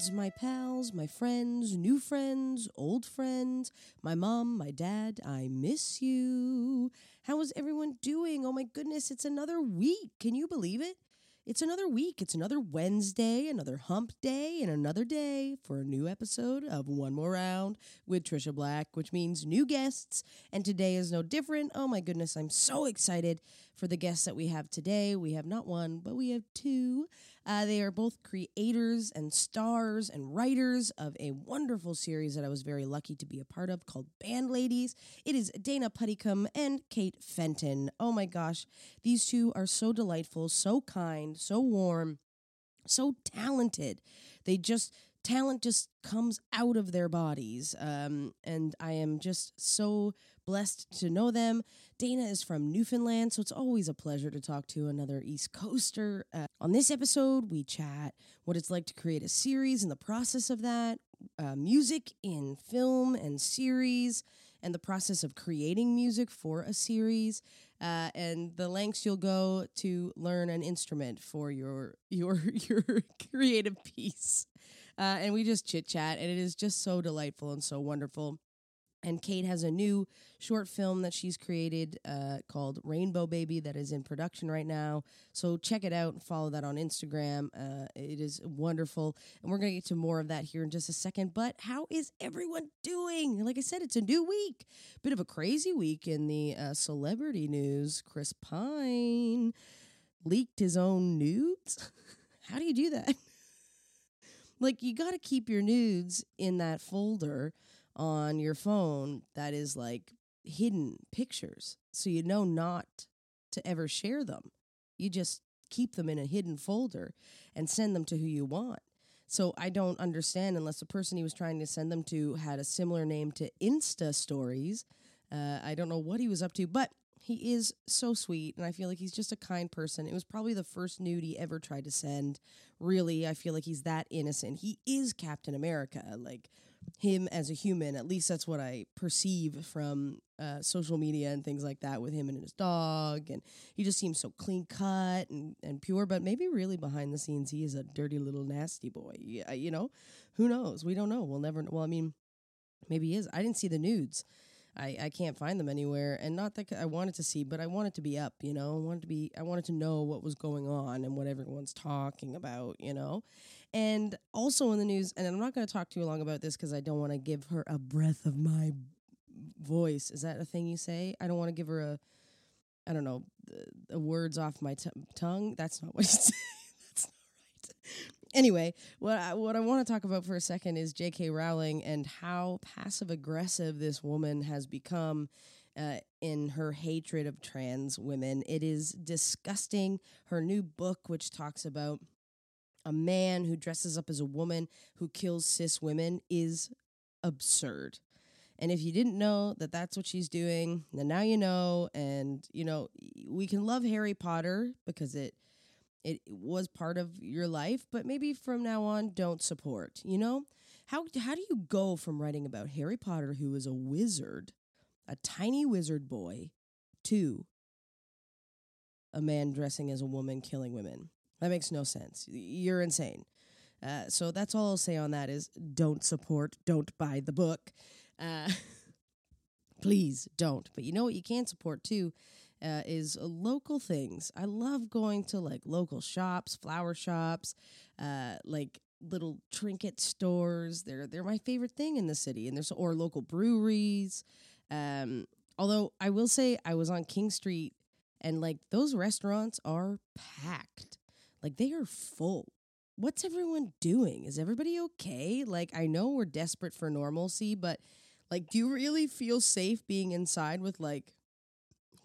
kids, my pals, my friends, new friends, old friends, my mom, my dad, I miss you. How is everyone doing? Oh my goodness, it's another week. Can you believe it? It's another week. It's another Wednesday, another hump day, and another day for a new episode of One More Round with Tricia Black, which means new guests. And today is no different. Oh my goodness, I'm so excited for the guests that we have today. We have not one, but we have two. Uh, they are both creators and stars and writers of a wonderful series that I was very lucky to be a part of called Band Ladies. It is Dana Puddicombe and Kate Fenton. Oh my gosh, these two are so delightful, so kind, so warm, so talented. They just talent just comes out of their bodies. Um, and I am just so blessed to know them. Dana is from Newfoundland, so it's always a pleasure to talk to another East Coaster. Uh, on this episode, we chat what it's like to create a series and the process of that, uh, music in film and series, and the process of creating music for a series, uh, and the lengths you'll go to learn an instrument for your your your creative piece. Uh, and we just chit chat, and it is just so delightful and so wonderful. And Kate has a new short film that she's created uh, called Rainbow Baby that is in production right now. So check it out and follow that on Instagram. Uh, it is wonderful. And we're going to get to more of that here in just a second. But how is everyone doing? Like I said, it's a new week. Bit of a crazy week in the uh, celebrity news. Chris Pine leaked his own nudes. how do you do that? like, you got to keep your nudes in that folder on your phone that is like hidden pictures. So you know not to ever share them. You just keep them in a hidden folder and send them to who you want. So I don't understand unless the person he was trying to send them to had a similar name to Insta stories. Uh, I don't know what he was up to, but he is so sweet and I feel like he's just a kind person. It was probably the first nude he ever tried to send. Really, I feel like he's that innocent. He is Captain America. Like him as a human, at least that's what I perceive from uh, social media and things like that with him and his dog. And he just seems so clean cut and, and pure, but maybe really behind the scenes, he is a dirty little nasty boy. You know, who knows? We don't know. We'll never, know. well, I mean, maybe he is. I didn't see the nudes. I, I can't find them anywhere and not that I wanted to see but I wanted to be up you know? I wanted to be I wanted to know what was going on and what everyone's talking about you know? And also in the news and I'm not going to talk too long about this because I don't want to give her a breath of my voice. Is that a thing you say? I don't want to give her a I don't know the, the words off my t- tongue. That's not what you say anyway, what I, what I want to talk about for a second is J.K. Rowling and how passive aggressive this woman has become uh, in her hatred of trans women. It is disgusting. Her new book, which talks about a man who dresses up as a woman who kills cis women, is absurd. And if you didn't know that that's what she's doing, then now you know. And, you know, we can love Harry Potter because it it was part of your life, but maybe from now on don't support, you know? How how do you go from writing about Harry Potter who is a wizard, a tiny wizard boy, to a man dressing as a woman killing women? That makes no sense. You're insane. Uh, so that's all I'll say on that is don't support, don't buy the book. Uh, please don't. But you know what you can support too uh, is local things. I love going to like local shops, flower shops, uh, like little trinket stores. They're they're my favorite thing in the city, and there's or local breweries. Um, although I will say I was on King Street, and like those restaurants are packed, like they are full. What's everyone doing? Is everybody okay? Like I know we're desperate for normalcy, but like, do you really feel safe being inside with like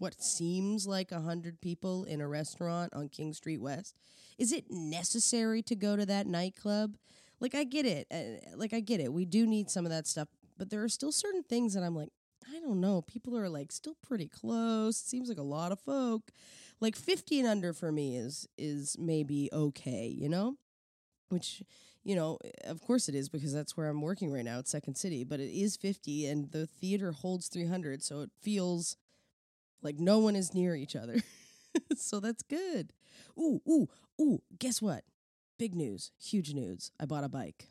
what seems like a hundred people in a restaurant on King Street West? Is it necessary to go to that nightclub? Like, I get it. Uh, like, I get it. We do need some of that stuff, but there are still certain things that I'm like, I don't know. People are like still pretty close. It seems like a lot of folk. Like 50 and under for me is is maybe okay, you know? which you know of course it is because that's where i'm working right now at second city but it is 50 and the theater holds 300 so it feels like no one is near each other so that's good ooh ooh ooh guess what big news huge news i bought a bike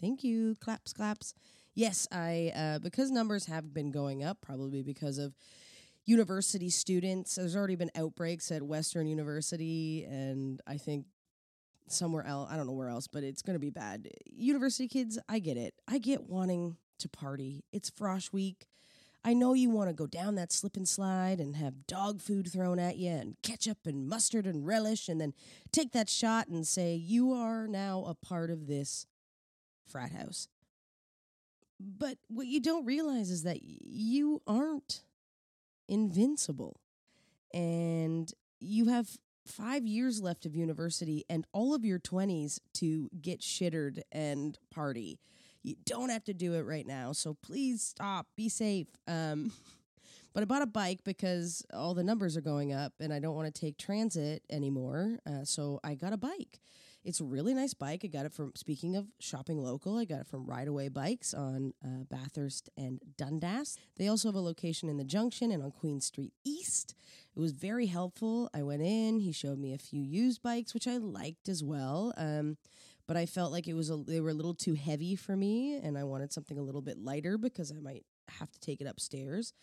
Thank you. Claps, claps. Yes, I uh, because numbers have been going up, probably because of university students. There's already been outbreaks at Western University, and I think somewhere else. I don't know where else, but it's going to be bad. University kids, I get it. I get wanting to party. It's frosh week. I know you want to go down that slip and slide and have dog food thrown at you and ketchup and mustard and relish and then take that shot and say you are now a part of this frat house. But what you don't realize is that you aren't invincible. And you have five years left of university and all of your 20s to get shittered and party. You don't have to do it right now. So please stop. Be safe. Um, but I bought a bike because all the numbers are going up and I don't want to take transit anymore. Uh, so I got a bike. It's a really nice bike. I got it from, speaking of shopping local, I got it from Ride Away Bikes on uh, Bathurst and Dundas. They also have a location in the Junction and on Queen Street East. It was very helpful. I went in, he showed me a few used bikes, which I liked as well. Um, but I felt like it was a, they were a little too heavy for me, and I wanted something a little bit lighter because I might have to take it upstairs.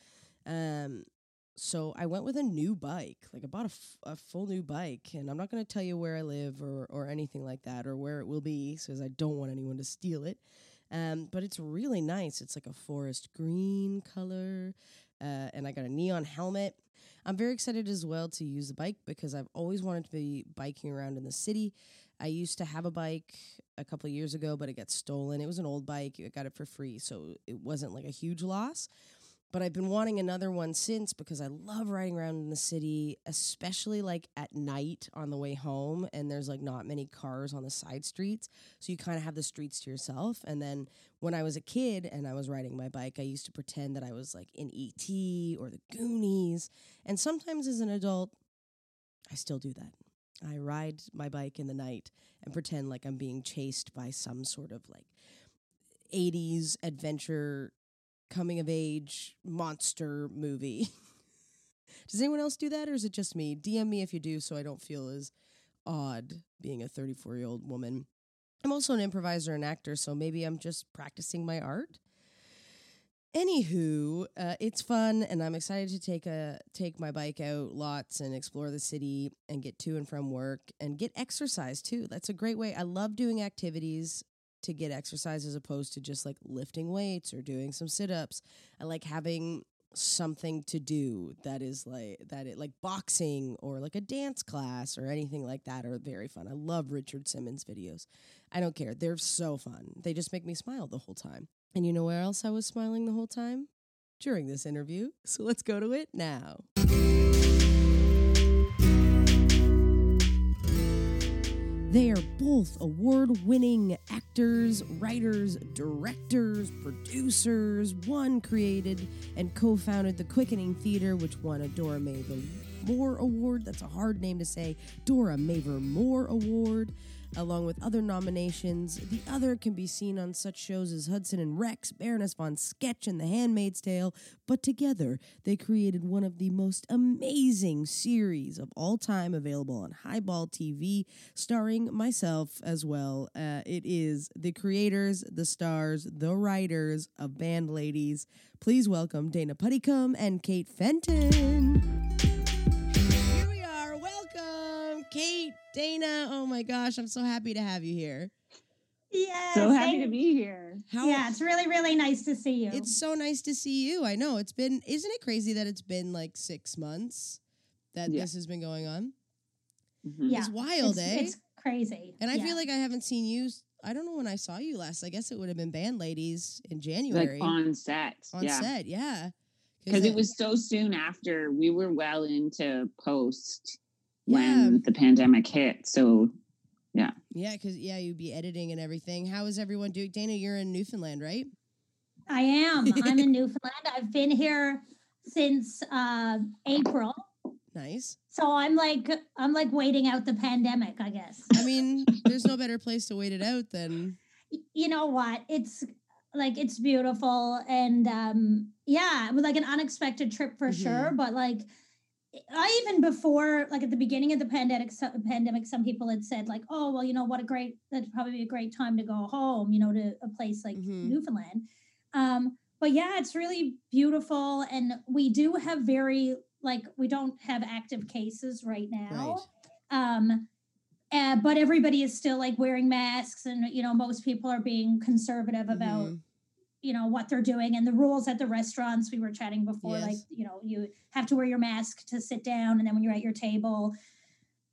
Um, so I went with a new bike. Like I bought a, f- a full new bike, and I'm not going to tell you where I live or or anything like that or where it will be, because I don't want anyone to steal it. Um, but it's really nice. It's like a forest green color, uh, and I got a neon helmet. I'm very excited as well to use the bike because I've always wanted to be biking around in the city. I used to have a bike a couple years ago, but it got stolen. It was an old bike. I got it for free, so it wasn't like a huge loss. But I've been wanting another one since because I love riding around in the city, especially like at night on the way home. And there's like not many cars on the side streets. So you kind of have the streets to yourself. And then when I was a kid and I was riding my bike, I used to pretend that I was like in ET or the Goonies. And sometimes as an adult, I still do that. I ride my bike in the night and pretend like I'm being chased by some sort of like 80s adventure coming of age monster movie. Does anyone else do that or is it just me? DM me if you do so I don't feel as odd being a 34 year old woman. I'm also an improviser and actor, so maybe I'm just practicing my art. Anywho, uh, it's fun, and I'm excited to take a take my bike out lots and explore the city and get to and from work and get exercise too. That's a great way. I love doing activities to get exercise as opposed to just like lifting weights or doing some sit ups. I like having something to do that is like that it like boxing or like a dance class or anything like that are very fun. I love Richard Simmons videos. I don't care. They're so fun. They just make me smile the whole time. And you know where else I was smiling the whole time? During this interview. So let's go to it now. They are both award winning actors, writers, directors, producers. One created and co founded the Quickening Theater, which won a Dora Mavor Moore Award. That's a hard name to say. Dora Mavor Moore Award along with other nominations. The other can be seen on such shows as Hudson and Rex, Baroness von Sketch, and The Handmaid's Tale, but together they created one of the most amazing series of all time available on Highball TV, starring myself as well. Uh, it is the creators, the stars, the writers of Band Ladies. Please welcome Dana Puddicombe and Kate Fenton. Kate, Dana. Oh my gosh, I'm so happy to have you here. Yeah, So happy thank- to be here. How Yeah, it's really, really nice to see you. It's so nice to see you. I know it's been. Isn't it crazy that it's been like six months that Yeah. this has been going on? Mhm. yeah, It's wild, it's, eh? It's crazy. and I Yeah. feel like I haven't seen you. I don't know when I saw you last. I guess it would have been Band Ladies in January Like on set. on yeah. set. Yeah, Because it was so soon after we were well into post Yeah. when the pandemic hit. So yeah, Yeah, because yeah, you'd be editing and everything. How is everyone doing? Dana, you're in Newfoundland, right? I am. I'm in Newfoundland. I've been here since uh, April. Nice. So I'm like I'm like waiting out the pandemic, I guess. I mean, there's no better place to wait it out than you know what? It's like it's beautiful and um yeah, it was like an unexpected trip for sure, Mhm. but like I even before, like at the beginning of the pandemic, so, pandemic, some people had said like, "Oh, well, you know what a great that'd probably be a great time to go home, you know, to a place like Mhm. Newfoundland." Um, but yeah, it's really beautiful, and we do have very like we don't have active cases right now. Um, uh, but everybody is still like wearing masks, and you know, most people are being conservative about Mhm. You know what they're doing and the rules at the restaurants we were chatting before like you know you have to wear your mask to sit down and then when you're at your table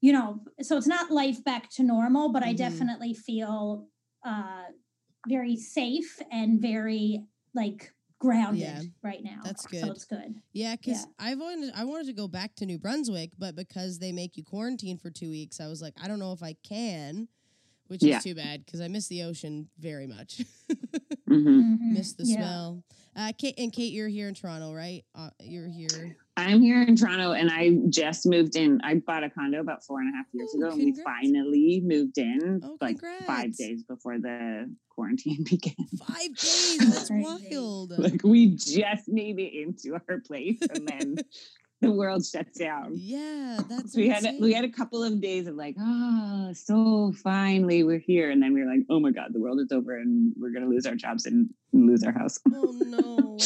you know so it's not life back to normal but i Mhm. definitely feel uh very safe and very like grounded Yeah, right now that's good. so good. it's good Yeah, because Yeah. I've wanted I wanted to go back to New Brunswick, but because they make you quarantine for two weeks, I was like, I don't know if I can, which Yeah. is too bad because I miss the ocean very much. Mhm. Mhm. miss the Yeah. smell. Uh, Kate and Kate, you're here in Toronto, right? Uh, you're here. I'm here in Toronto and I just moved in. I bought a condo about four and a half years Oh, ago and we finally moved in Oh, like congrats. five days before the quarantine began. Five days. That's wild. like we just made it into our place and then the world shut down. yeah, that's we had insane. we had a couple of days of like, ah, so finally we're here, and then we are like, oh my god, the world is over, and we're gonna lose our jobs and lose our house. Oh no,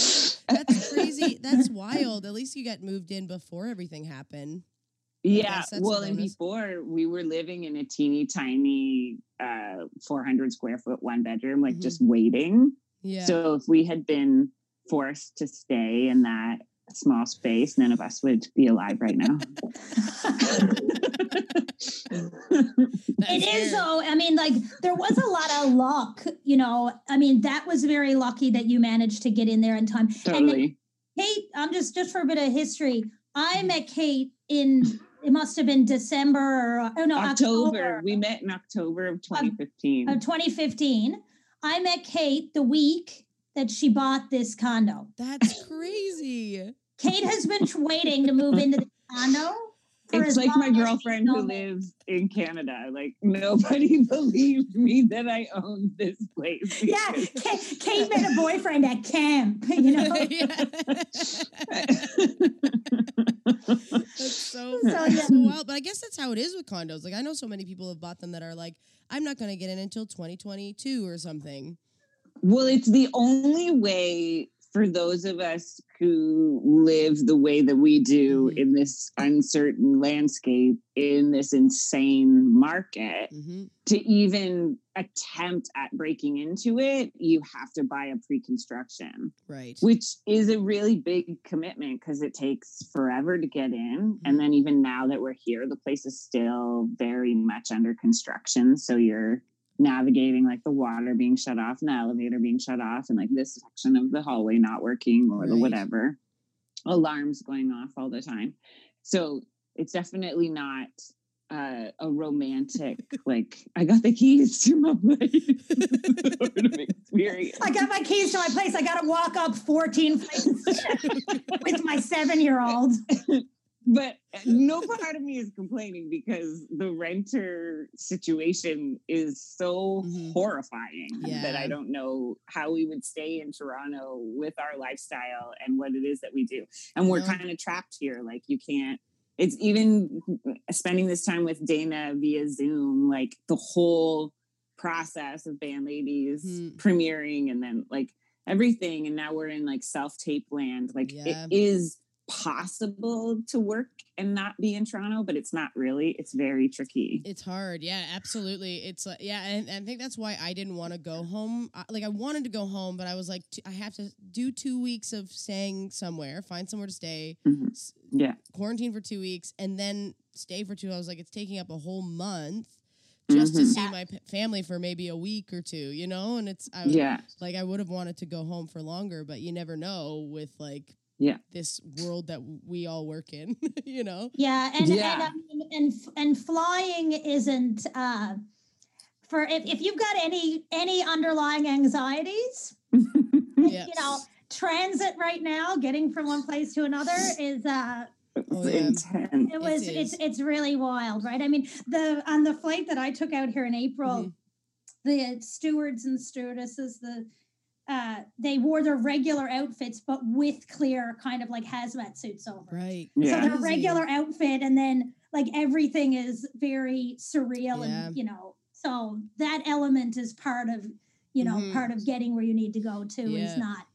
that's crazy. That's wild. At least you got moved in before everything happened. Yeah, a well, and before we were living in a teeny tiny, uh, 400 square foot one bedroom, like Mhm. just waiting. Yeah. So if we had been forced to stay in that small space, none of us would be alive right now. It is fair. though. I mean, like there was a lot of luck, you know. I mean, that was very lucky that you managed to get in there in time. And then totally. Kate, I'm just just for a bit of history. I mm-hmm. met Kate in it must have been December or oh no October. October, We met in October of 2015. of 2015. I met Kate the week that she bought this condo. That's crazy. Kate has been tr- waiting to move into the condo. it's like my girlfriend who lives in Canada. Like nobody believed me that I owned this place. Yeah, Kate, Kate met a boyfriend at camp. You know, Yeah. That's so, So, that's yeah. so wild. But I guess that's how it is with condos. Like I know so many people have bought them that are like, I'm not going to get in until 2022 or something. Well, it's the only way for those of us who live the way that we do Mhm. in this uncertain landscape, in this insane market, hmm to even attempt at breaking into it, you have to buy a pre-construction. Right. which is a really big commitment because it takes forever to get in. Mhm. And then even now that we're here, the place is still very much under construction. So you're navigating like the water being shut off and the elevator being shut off and like this section of the hallway not working or the whatever. Alarms going off all the time. So it's definitely not uh, a romantic like I got the keys to my place experience. I got my keys to my place. I got to walk up 14 flights with my seven year old. But no part of me is complaining because the renter situation is so Mhm. horrifying that I don't know how we would stay in Toronto with our lifestyle and what it is that we do. And we're kind of trapped here. Like you can't it's even spending this time with Dana via Zoom, like the whole process of band ladies Hmm. premiering and then like everything and now we're in like self-tape land like Yeah. it is possible to work and not be in toronto but it's not really it's very tricky It's hard. Yeah, absolutely. It's like, yeah, and, and I think that's why I didn't want to go home. I, like, I wanted to go home, but I was like, I have to do two weeks of staying somewhere, find somewhere to stay, Mhm. yeah quarantine for two weeks, and then stay for two. I was like, it's taking up a whole month just to Mhm. see Yeah. my p- family for maybe a week or two, you know? And it's, I, yeah like, I would have wanted to go home for longer, but you never know with like, Yeah. this world that we all work in, you know? Yeah, and Yeah. and I mean, and and flying isn't uh, for if, if you've got any any underlying anxieties, Yeah. you know, transit right now, getting from one place to another is uh Oh, yeah. intense it was is. it's it's really wild, right? I mean, the on the flight that I took out here in April, Mhm. the stewards and stewardesses, the uh, they wore their regular outfits, but with clear kind of like hazmat suits over. Right. Yeah. So their regular outfit, and then like everything is very surreal, Yeah. and you know, so that element is part of, you know, Mhm. part of getting where you need to go to Yeah. is not,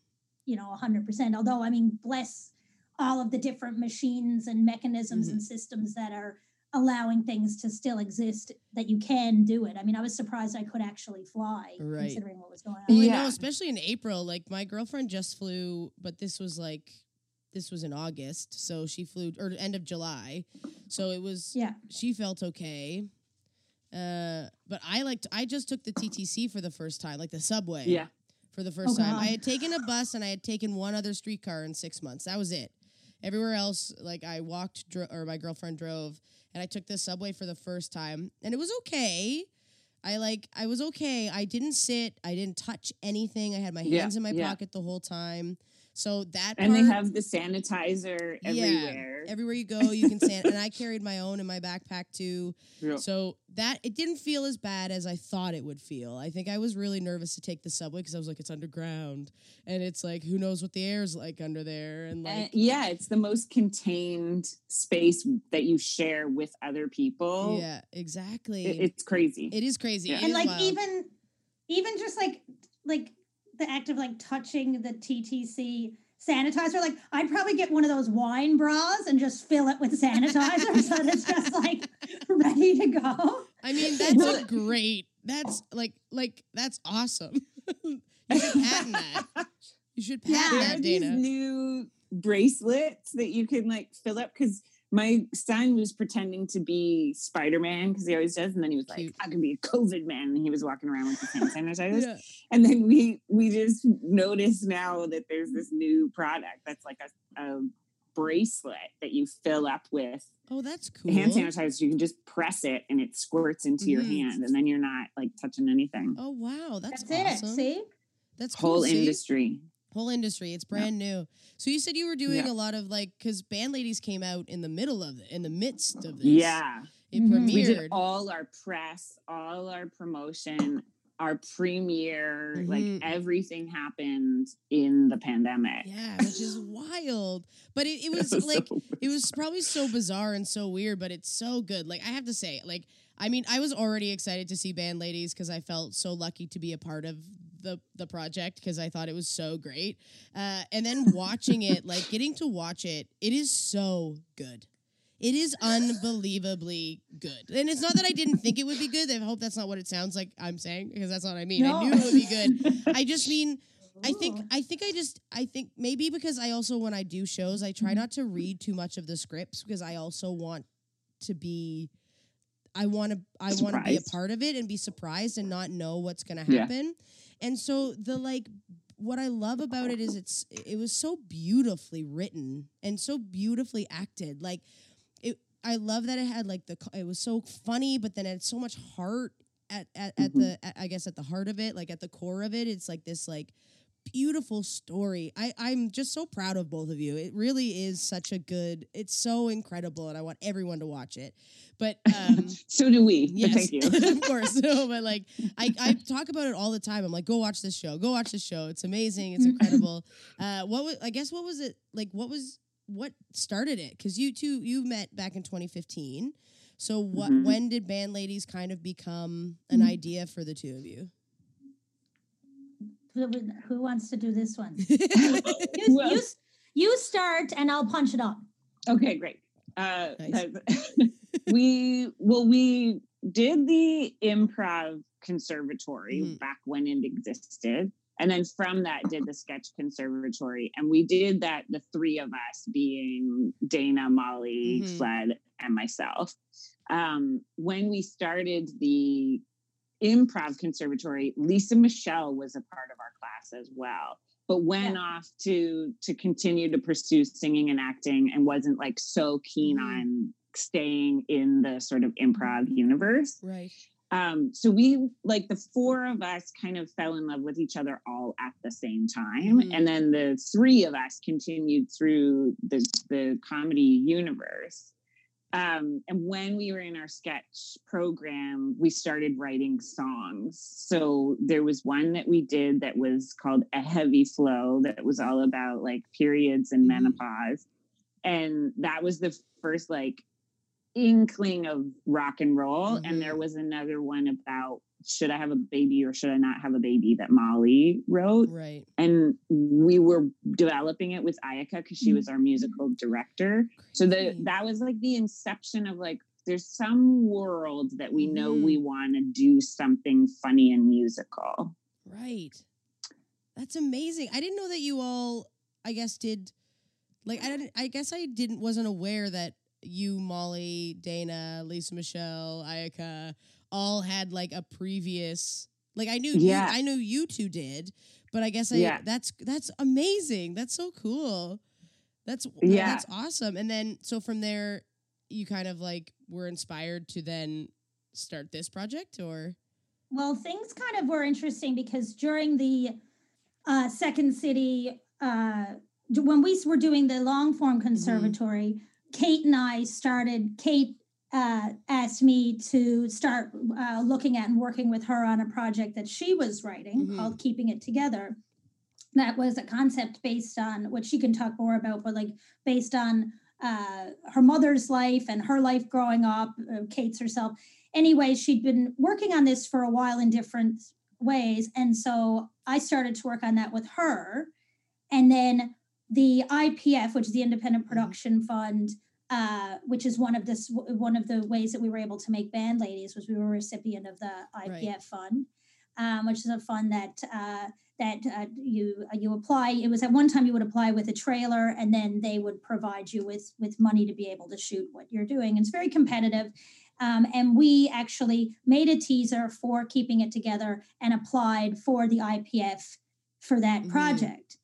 you know, hundred percent. Although I mean, bless all of the different machines and mechanisms Mm-hmm. and systems that are allowing things to still exist that you can do it. I mean, I was surprised I could actually fly Right. considering what was going on. Well, I Yeah. know, especially in April. Like my girlfriend just flew, but this was like this was in August, so she flew or end of July. So it was Yeah. she felt okay. Uh, but I liked I just took the TTC for the first time, like the subway. Yeah. For the first Oh, time. I had taken a bus and I had taken one other streetcar in 6 months. That was it. Everywhere else like I walked dro- or my girlfriend drove and I took the subway for the first time and it was okay. I like I was okay. I didn't sit. I didn't touch anything. I had my Yeah, hands in my yeah. pocket the whole time. So that And they have the sanitizer Yeah, everywhere. everywhere you go, you can stand. and I carried my own in my backpack too. Yeah. So that it didn't feel as bad as I thought it would feel. I think I was really nervous to take the subway because I was like, it's underground, and it's like who knows what the air's like under there, and Uh, like yeah, it's the most contained space that you share with other people. yeah, exactly. It- it's crazy. it is crazy. Yeah. It and is like wild. even even just like like the act of like touching the TTC sanitizer, like I'd probably get one of those wine bras and just fill it with sanitizer so that it's just like ready to go. I mean, that's a great. That's like like that's awesome. you should patent that. You should Yeah. patent there that, are these new bracelets that you can like fill up because my son was pretending to be Spider-Man because he always does, and then he was like, Cute. "I can be a COVID man," and he was walking around with his hand sanitizers. Yeah. And then we we just noticed now that there's this new product that's like a, a bracelet that you fill up with Oh, that's cool. hand sanitizer. You can just press it and it squirts into your Mhm. hand, and then you're not like touching anything. Oh wow, that's, That's, awesome. it. See? That's cool. Whole see? industry. Whole industry. It's brand new. So you said you were doing Yeah. a lot of like because band ladies came out in the middle of it, in the midst of this. Yeah. it Mhm. premiered. we did all our press, all our promotion, our premiere, Mhm. like everything happened in the pandemic. yeah, which is wild. But it, it was It was like so it was probably so bizarre and so weird, but it's so good. Like I have to say, like I mean, I was already excited to see Band Ladies because I felt so lucky to be a part of the the project because I thought it was so great. Uh, and then watching it, like getting to watch it, it is so good. It is unbelievably good. And it's not that I didn't think it would be good. I hope that's not what it sounds like I'm saying because that's not what I mean. I knew it would be good. I just mean I think I think I just I think maybe because I also when I do shows I try not to read too much of the scripts because I also want to be I want to I want to be a part of it and be surprised and not know what's going to Yeah. And so the like what I love about it is it's it was so beautifully written and so beautifully acted. Like it I love that it had like the it was so funny but then it had so much heart at at, at Mhm. the at, I guess at the heart of it, like at the core of it, it's like this like beautiful story. I I'm just so proud of both of you. It really is such a good. It's so incredible, and I want everyone to watch it. But um, so do we. Yes, thank you. of course. No, but like I I talk about it all the time. I'm like, go watch this show. Go watch this show. It's amazing. It's incredible. Uh, what was I guess what was it like? What was what started it? Because you two you met back in 2015. So what? Mhm. When did Band Ladies kind of become an Mhm. idea for the two of you? Who, who wants to do this one? You, Well- you, you start and I'll punch it up. Okay, great. Uh, Nice. we well, we did the improv conservatory Mhm. back when it existed, and then from that did the sketch conservatory, and we did that the three of us being Dana, Molly, Mhm. Fled, and myself. Um, when we started the improv conservatory, Lisa Michelle was a part of our class as well but went off to to continue to pursue singing and acting and wasn't like so keen Mhm. on staying in the sort of improv universe right. um so we like the four of us kind of fell in love with each other all at the same time Mhm. and then the three of us continued through the the comedy universe um, and when we were in our sketch program, we started writing songs. So there was one that we did that was called A Heavy Flow, that was all about like periods and Mhm. menopause. And that was the first like inkling of rock and roll. Mhm. And there was another one about should I have a baby or should I not have a baby that Molly wrote Right. and we were developing it with Ayaka because she Mm. was our musical director. So the that was like the inception of like there's some world that we know Mhm. we want to do something funny and musical. Right. That's amazing. I didn't know that you all I guess did like I didn't I guess I didn't wasn't aware that you, Molly, Dana, Lisa Michelle, Ayaka all had like a previous like I knew Yeah. you, I knew you two did, but I guess I Yeah. that's that's amazing. That's so cool. That's Yeah. that's awesome. And then so from there you kind of like were inspired to then start this project or Well, things kind of were interesting because during the uh, Second City, uh, when we were doing the long form conservatory, Kate and I started. Kate uh, asked me to start uh, looking at and working with her on a project that she was writing Mhm. called Keeping It Together. That was a concept based on what she can talk more about, but like based on uh, her mother's life and her life growing up, uh, Kate's herself anyway, she'd been working on this for a while in different ways. And so I started to work on that with her. And then the IPF, which is the Independent Production Fund, uh, which is one of this one of the ways that we were able to make band ladies was we were a recipient of the IPF Right. fund, um, which is a fund that uh, that uh, you you apply. It was at one time you would apply with a trailer, and then they would provide you with with money to be able to shoot what you're doing. It's very competitive. Um, and we actually made a teaser for keeping it together and applied for the IPF for that Mhm. project.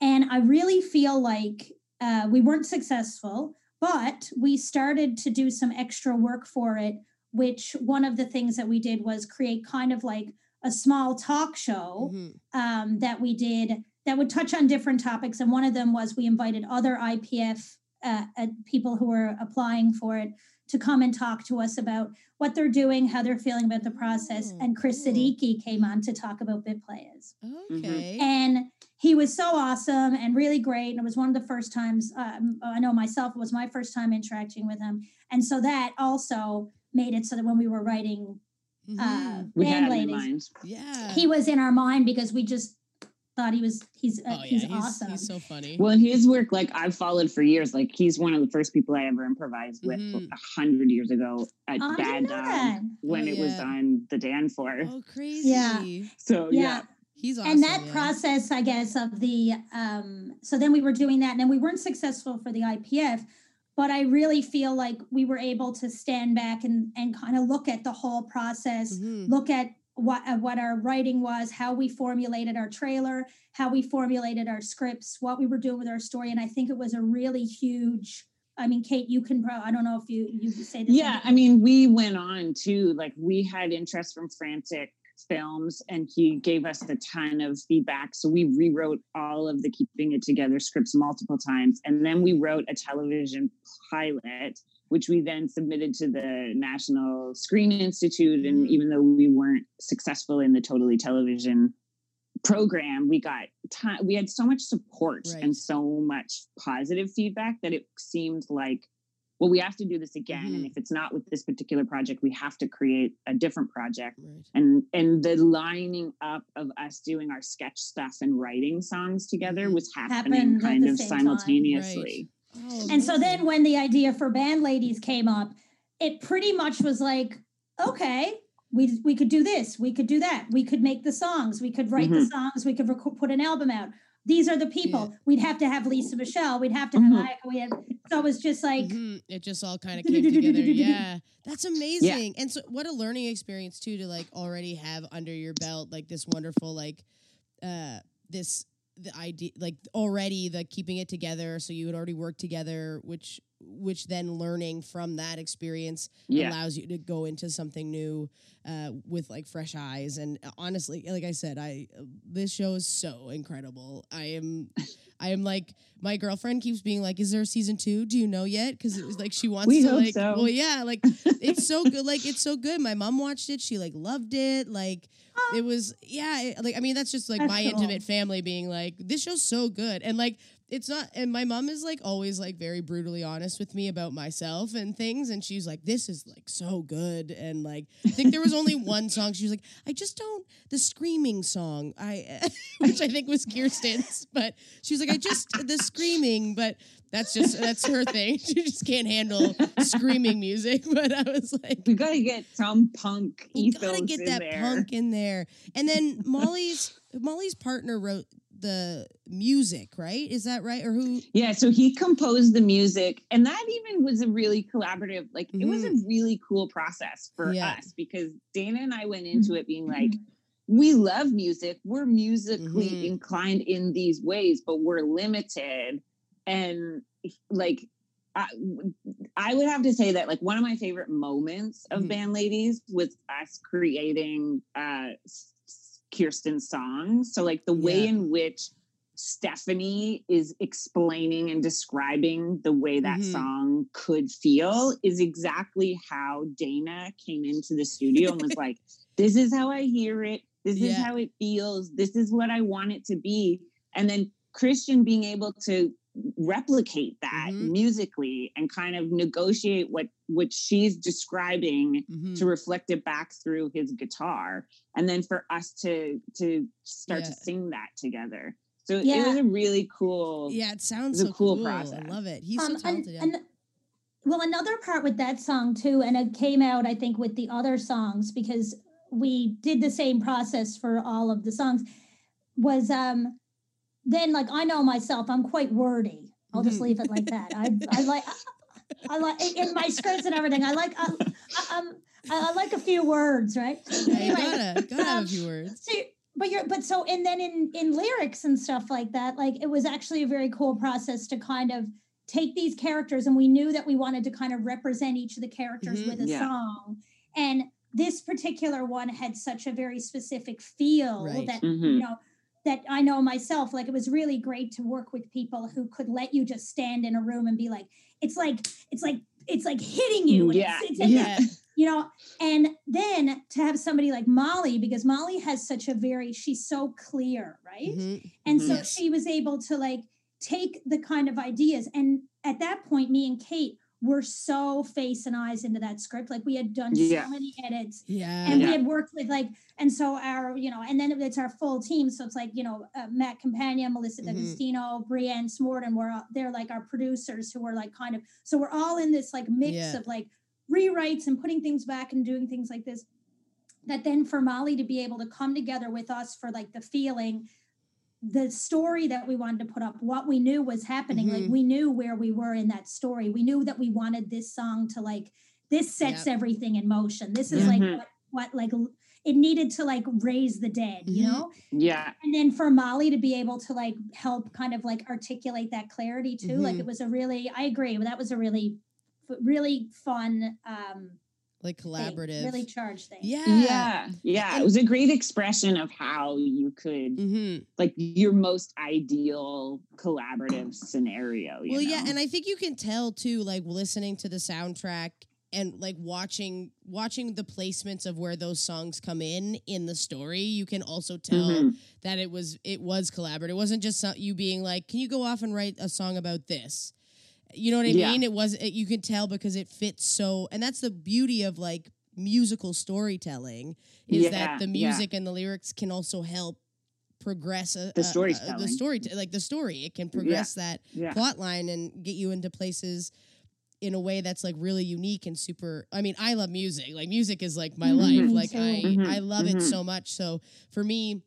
And I really feel like uh, we weren't successful, but we started to do some extra work for it. Which one of the things that we did was create kind of like a small talk show Mhm. um, that we did that would touch on different topics. And one of them was we invited other IPF uh, uh, people who were applying for it to come and talk to us about what they're doing, how they're feeling about the process. Oh, and Chris cool. Siddiqui came on to talk about bit players. Okay. And he was so awesome and really great. And it was one of the first times um, I know myself, it was my first time interacting with him. And so that also made it so that when we were writing uh, Mhm. We band had in ladies, mind. yeah. he was in our mind because we just thought he was he's uh, oh, yeah, he's, awesome. He's so funny. Well, his work, like I've followed for years. Like he's one of the first people I ever improvised with Mhm. a hundred years ago at Oh, Bad Dog when Oh, it was on the Danforth. oh, crazy. Yeah. So Yeah. yeah, He's awesome. and that yeah. process i guess of the um so then we were doing that and then we weren't successful for the ipf but i really feel like we were able to stand back and and kind of look at the whole process Mhm. look at what uh, what our writing was how we formulated our trailer how we formulated our scripts what we were doing with our story and i think it was a really huge i mean kate you can pro i don't know if you you say this yeah. I mean, we went on too. Like we had interest from Frantic Films, and he gave us a ton of feedback. So we rewrote all of the Keeping It Together scripts multiple times, and then we wrote a television pilot. Which we then submitted to the National Screen Institute. And Mhm. even though we weren't successful in the Totally Television program we got time we had so much support Right. and so much positive feedback that it seemed like well we have to do this again and Mhm. if it's not with this particular project we have to create a different project Right. and and the lining up of us doing our sketch stuff and writing songs together Mhm. was happening Happened kind of same time. simultaneously Oh, And so then when the idea for band ladies came up, it pretty much was like, okay, we we could do this, we could do that, we could make the songs, we could write the songs, we could reco- put an album out. These are the people. We'd have to have Lisa Michelle. We'd have to have Mhm. Ike, we had, so it was just like Mhm. it just all kind of came together. Yeah, that's amazing. Yeah. And so, what a learning experience too to like already have under your belt like this wonderful like uh this the idea like already the keeping it together. So you had already worked together, which which then learning from that experience yeah allows you to go into something new uh, with like fresh eyes and uh, honestly like i said i this show is so incredible i am I am like my girlfriend keeps being like, "Is there a season two? Do you know yet?" Because it was like she wants We to like. so. Well, yeah, like it's so good. Like it's so good. My mom watched it. She like loved it. Like it was yeah. It, like I mean, that's just like That's my cool. intimate family being like, "This show's so good," and like it's not. And my mom is like always like very brutally honest with me about myself and things, and she's like, "This is like so good," and like I think there was only one song. She was like, "I just don't the screaming song," I which I think was Kirsten's, but she was like, "I just the screaming," but that's just that's her thing. She just can't handle screaming music. But I was like, We gotta get some punk you gotta get that there. punk in there. And then Molly's Molly's partner wrote the music, right? Is that right? Or who? Yeah, so he composed the music, and that even was a really collaborative. Like it was a really cool process for Mm-hmm. Yeah. us because Dana and I went into it being Mm-hmm. like, we love music, we're musically Mhm. inclined in these ways, but we're limited, and like. I, I would have to say that like one of my favorite moments of Mhm. band ladies was us creating uh Kirsten's songs. So like the way Yeah. in which Stephanie is explaining and describing the way that Mhm. song could feel is exactly how Dana came into the studio and was like, This is how I hear it. This is how it feels. This is what I want it to be. And then Christian being able to replicate that Mhm. musically and kind of negotiate what what she's describing Mhm. to reflect it back through his guitar and then for us to to start to sing that together so it was a really cool Yeah, it sounds It's a so cool cool. I process. love it. He's Um, so talented. and, and well, another part with that song too, and it came out, I think, with the other songs because we did the same process for all of the songs. Was um, then like I know myself, I'm quite wordy. I'll just Mhm. leave it like that. I I like I like in my scripts and everything. I like I, I, um, I I like a few words, right? Yeah, you Anyway, gotta gotta have um, a few words. so, but you're but so and then in in lyrics and stuff like that like it was actually a very cool process to kind of take these characters and we knew that we wanted to kind of represent each of the characters Mhm. with a Yeah. song and this particular one had such a very specific feel Right. that Mhm. you know that I know myself like it was really great to work with people who could let you just stand in a room and be like it's like it's like it's like hitting you and Yeah, it's, it's, it's Yeah. you know and then to have somebody like molly because molly has such a very she's so clear right Mhm. and Mhm. so she was able to like take the kind of ideas and at that point me and kate were so face and eyes into that script like we had done Yeah. so many edits Yeah. and Yeah. we had worked with like and so our you know and then it's our full team so it's like you know uh, matt campagna melissa Mhm. d'agostino brienne smorden were all- they're like our producers who were like kind of so we're all in this like mix Yeah. of like rewrites and putting things back and doing things like this that then for molly to be able to come together with us for like the feeling the story that we wanted to put up what we knew was happening like Mhm. we knew where we were in that story we knew that we wanted this song to like this sets everything in motion this is like Mhm. what, what like it needed to like raise the dead you Mhm. know yeah and then for molly to be able to like help kind of like articulate that clarity too like Mhm. it was a really i agree that was a really really fun um like thing, collaborative. really charged thing yeah. yeah yeah And- it was a great expression of how you could hmm like your most ideal collaborative scenario you Well, yeah, and I think you can tell too, like listening to the soundtrack and like watching watching the placements of where those songs come in in the story. You can also tell Mhm. that it was it was collaborative. It wasn't just so- you being like, "Can you go off and write a song about this?" You know what I Yeah. mean? It was it, you could tell because it fits so, and that's the beauty of like musical storytelling is Yeah, that the yeah. music and the lyrics can also help progress a, The a- a- storytelling. the story like the story it can progress that yeah plot line and get you into places in a way that's like really unique and super i mean i love music like music is like my Mhm. life like too. i Mhm, i love it mhm. so much so for me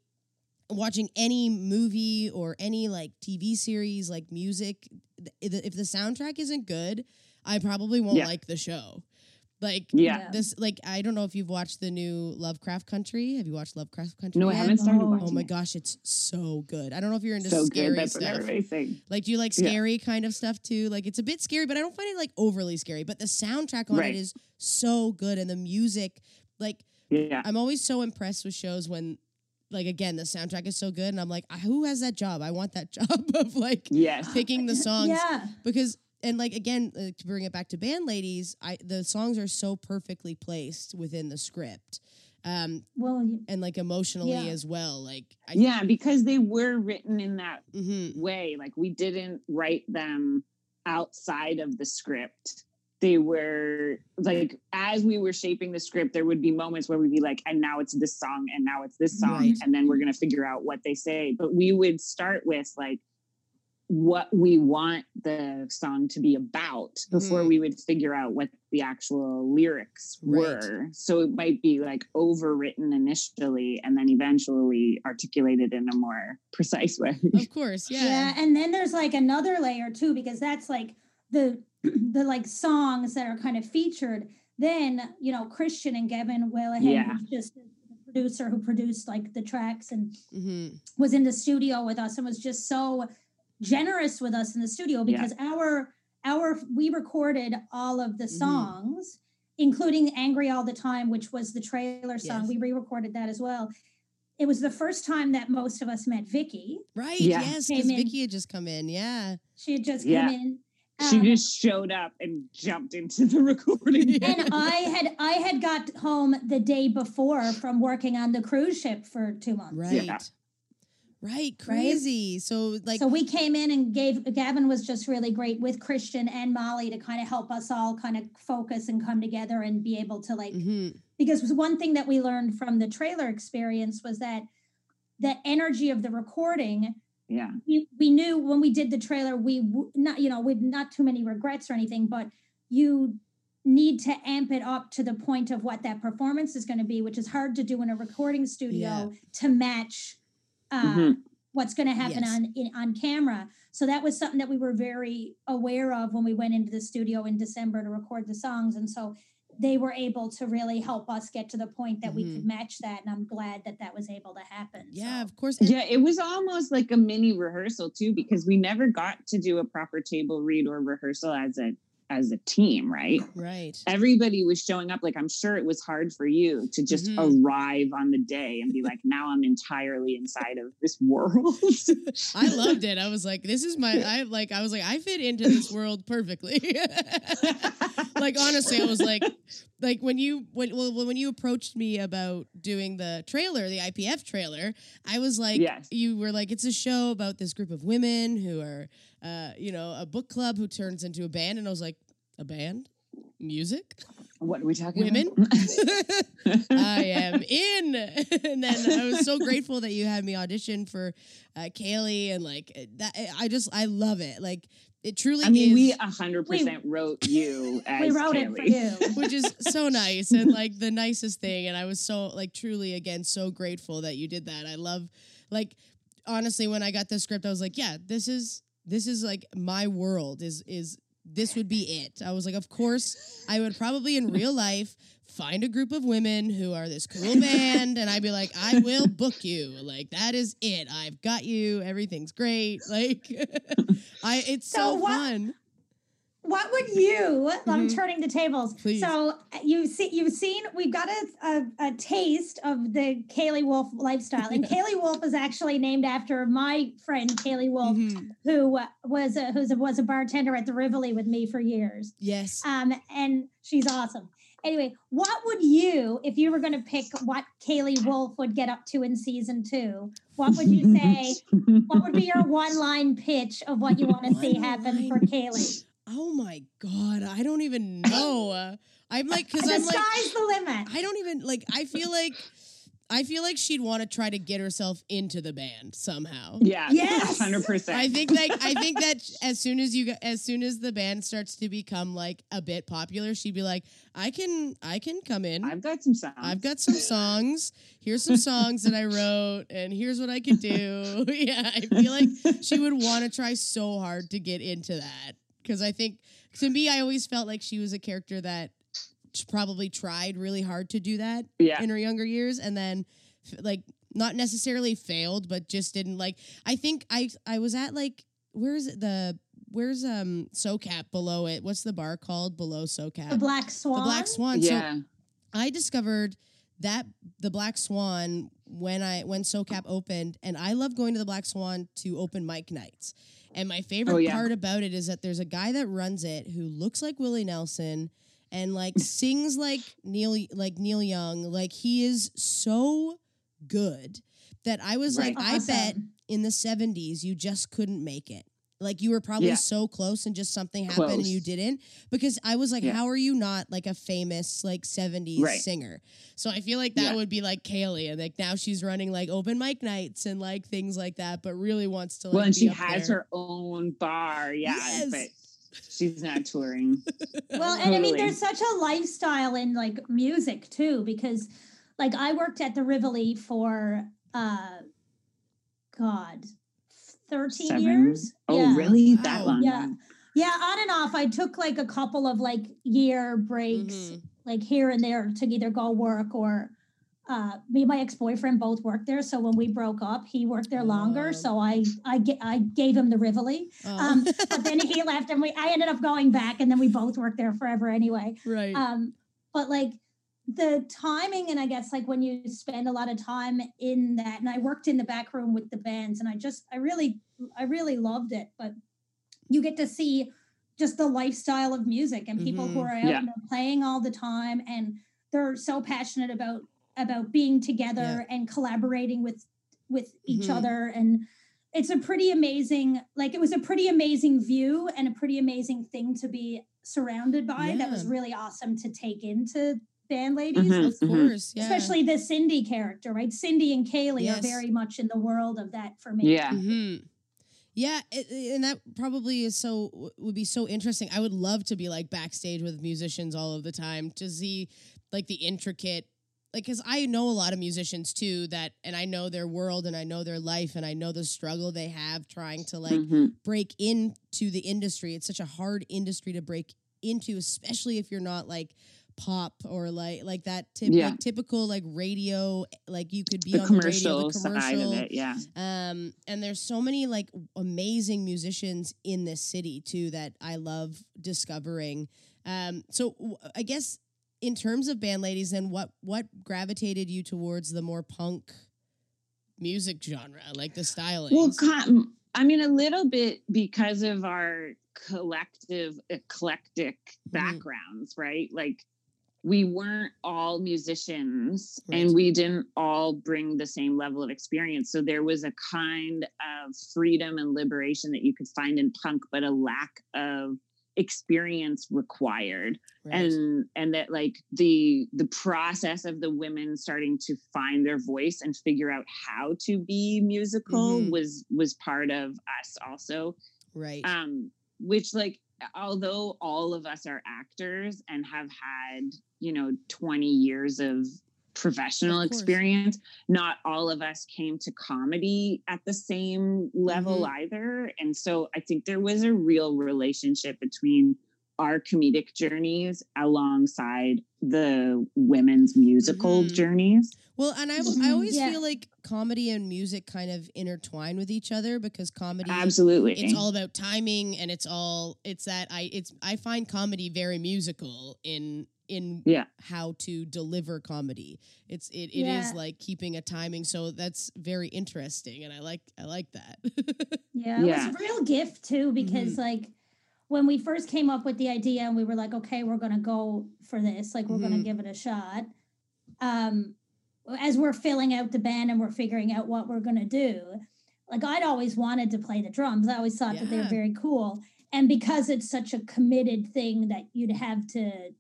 watching any movie or any like tv series like music if the soundtrack isn't good i probably won't Yeah. like the show like yeah Yeah. this like i don't know if you've watched the new lovecraft country have you watched lovecraft country no i haven't started Oh. watching oh my it. gosh it's so good i don't know if you're into so scary good that's stuff what everybody's saying like, do you like Yeah. scary kind of stuff too? Like, it's a bit scary, but I don't find it like overly scary. But the soundtrack on Right. it is so good, and the music, like, yeah I'm always so impressed with shows when like again, the soundtrack is so good, and I'm like, "Ah, who has that job? I want that job of like Yes. picking the songs Yeah. because and like again uh, to bring it back to band ladies i the songs are so perfectly placed within the script um Well, and like emotionally Yeah. as well like I, Yeah, because they were written in that mhm, way. Like we didn't write them outside of the script. They were like as we were shaping the script, there would be moments where we'd be like, and now it's this song, and now it's this song, Right. and then we're gonna figure out what they say. But we would start with like what we want the song to be about before Mhm. we would figure out what the actual lyrics Right. were. So it might be like overwritten initially and then eventually articulated in a more precise way. of course yeah, yeah. and then there's like another layer too because that's like the the like songs that are kind of featured. Then you know Christian and Gavin Willihan, Yeah. who's just the producer who produced like the tracks and hmm was in the studio with us and was just so generous with us in the studio Yeah. because our our we recorded all of the Mhm. songs including angry all the time which was the trailer song Yes. we re-recorded that as well it was the first time that most of us met vicky right Yeah. yes because vicky had just come in yeah she had just Yeah. come in she um, just showed up and jumped into the recording. Yeah. and i had i had got home the day before from working on the cruise ship for two months right Yeah. right crazy so like so we came in and gave Gavin was just really great with Christian and Molly to kind of help us all kind of focus and come together and be able to like mhm, because one thing that we learned from the trailer experience was that the energy of the recording yeah. we, we knew when we did the trailer we w- not you know with not too many regrets or anything but you need to amp it up to the point of what that performance is going to be which is hard to do in a recording studio to match uh, Mhm. what's going to happen Yes. on in, on camera so that was something that we were very aware of when we went into the studio in december to record the songs and so they were able to really help us get to the point that we Mhm. could match that and i'm glad that that was able to happen yeah so. of course and- Yeah, it was almost like a mini rehearsal too, because we never got to do a proper table read or rehearsal as a as a team, right? right Everybody was showing up. Like I'm sure it was hard for you to just Mhm. arrive on the day and be like, now I'm entirely inside of this world. I loved it. I was like, this is my I like I was like, I fit into this world perfectly. like honestly, I was like like when you when well, when you approached me about doing the trailer, the IPF trailer, I was like Yes. you were like it's a show about this group of women who are uh you know, a book club who turns into a band and I was like, a band? Music? what are we talking Women? I am in. and then I was so grateful that you had me audition for uh, Kaylee and like that. I just I love it. Like it truly I mean, is. we a hundred percent wrote you as we wrote it for you. Which is so nice and like the nicest thing and i was so like truly again so grateful that you did that. I love like honestly when i got the script i was like yeah this is this is like my world is is this would be it. I was like of course i would probably in real life find a group of women who are this cool band and i'd be like i will book you like that is it i've got you everything's great like i it's so, So what- fun What would you? I'm Mhm. turning the tables. Please. So uh, you see, you've seen. We've got a, a, a taste of the Kaylee Wolf lifestyle, and Kaylee Wolf is actually named after my friend Kaylee Wolf, Mhm. who uh, was a, who's a, was a bartender at the Rivoli with me for years. yes Um, and she's awesome. Anyway, what would you, if you were going to pick what Kaylee Wolf would get up to in season two? What would you say? what would be your one line pitch of what you want to see happen for Kaylee? Oh my god, I don't even know. Uh, I'm like, cause I'm like, sky's the limit. I don't even like. I feel like, I feel like she'd want to try to get herself into the band somehow. Yeah, Yes! hundred percent. I think like I think that as soon as you as soon as the band starts to become like a bit popular, she'd be like, I can I can come in. I've got some songs. I've got some songs. Here's some songs that I wrote, and here's what I could do. yeah, I feel like she would want to try so hard to get into that because I think to me, I always felt like she was a character that probably tried really hard to do that yeah. in her younger years, and then like not necessarily failed, but just didn't like. I think I I was at like where's it the where's um SoCap below it? What's the bar called below SoCap? The Black Swan. The Black Swan. So Yeah. I discovered that the Black Swan when I when SoCap opened, and I love going to the Black Swan to open mic nights. And my favorite Oh, yeah. part about it is that there's a guy that runs it who looks like Willie Nelson and like mm. sings like Neil like Neil Young. Like he is so good that I was Right. like, I bet in the 70s you just couldn't make it. Like you were probably Yeah. so close and just something happened and you didn't because I was like Yeah. how are you not like a famous like 70s Right. singer. So I feel like that Yeah. would be like Kaylee and like now she's running like open mic nights and like things like that but really wants to like well, and be she up has there. her own bar. Yeah, Yes. but she's not touring. Well, and I mean, there's such a lifestyle in like music too, because like I worked at the Rivoli for uh God, 13 Seven? years. Oh, yeah. really? Wow. That long? Yeah. Yeah, on and off. I took like a couple of like year breaks, Mhm. like here and there to either go work or uh, me and my ex-boyfriend both worked there. So when we broke up, he worked there longer. Oh. So I I, ga- I gave him the Rivoli. Oh. Um, but then he left and we I ended up going back and then we both worked there forever anyway. right. Um, but like the timing and I guess like when you spend a lot of time in that and I worked in the back room with the bands and I just I really I really loved it. But you get to see just the lifestyle of music and people who Mhm. are out Yeah. and playing all the time and they're so passionate about about being together and collaborating with with each Mhm. other and it's a pretty amazing like it was a pretty amazing view and a pretty amazing thing to be surrounded by that was really awesome to take into band ladies Mhm. of Mhm. course, yeah. especially the cindy character right cindy and kaylee Yes. are very much in the world of that for me Yeah. hmm Yeah, it, and that probably is so would be so interesting. I would love to be like backstage with musicians all of the time to see like the intricate like cuz I know a lot of musicians too that and I know their world and I know their life and I know the struggle they have trying to like Mhm. break into the industry. It's such a hard industry to break into especially if you're not like pop or like like that tip, Yeah. like typical like radio like you could be The on the radio the commercial side of it. Yeah. um, and there's so many like amazing musicians in this city too that I love discovering. Um, so I guess in terms of band ladies, then what what gravitated you towards the more punk music genre, like the styling? Well, I mean, a little bit because of our collective eclectic Mhm. backgrounds, right? Like we weren't all musicians Right. and we didn't all bring the same level of experience. So there was a kind of freedom and liberation that you could find in punk, but a lack of experience required. And and that like the the process of the women starting to find their voice and figure out how to be musical Mhm. was was part of us also. Right, um which like although all of us are actors and have had you know 20 years of professional course. experience not all of us came to comedy at the same level Mm-hmm. either and so i think there was a real relationship between our comedic journeys alongside the women's musical Mhm. journeys well, and I I Mhm. always Yeah. feel like comedy and music kind of intertwine with each other because comedy absolutely it's all about timing and it's all it's that i it's i find comedy very musical in in Yeah. how to deliver comedy it's it, it is Yeah. like keeping a timing so that's very interesting and i like i like that Yeah, it Yeah. was a real gift too because Mhm. like when we first came up with the idea and we were like, okay, we're gonna go for this, like we're gonna Mhm. give it a shot. Um, as we're filling out the band and we're figuring out what we're gonna do, like I'd always wanted to play the drums. I always thought that they were very cool, and because it's such a committed thing that you'd have to,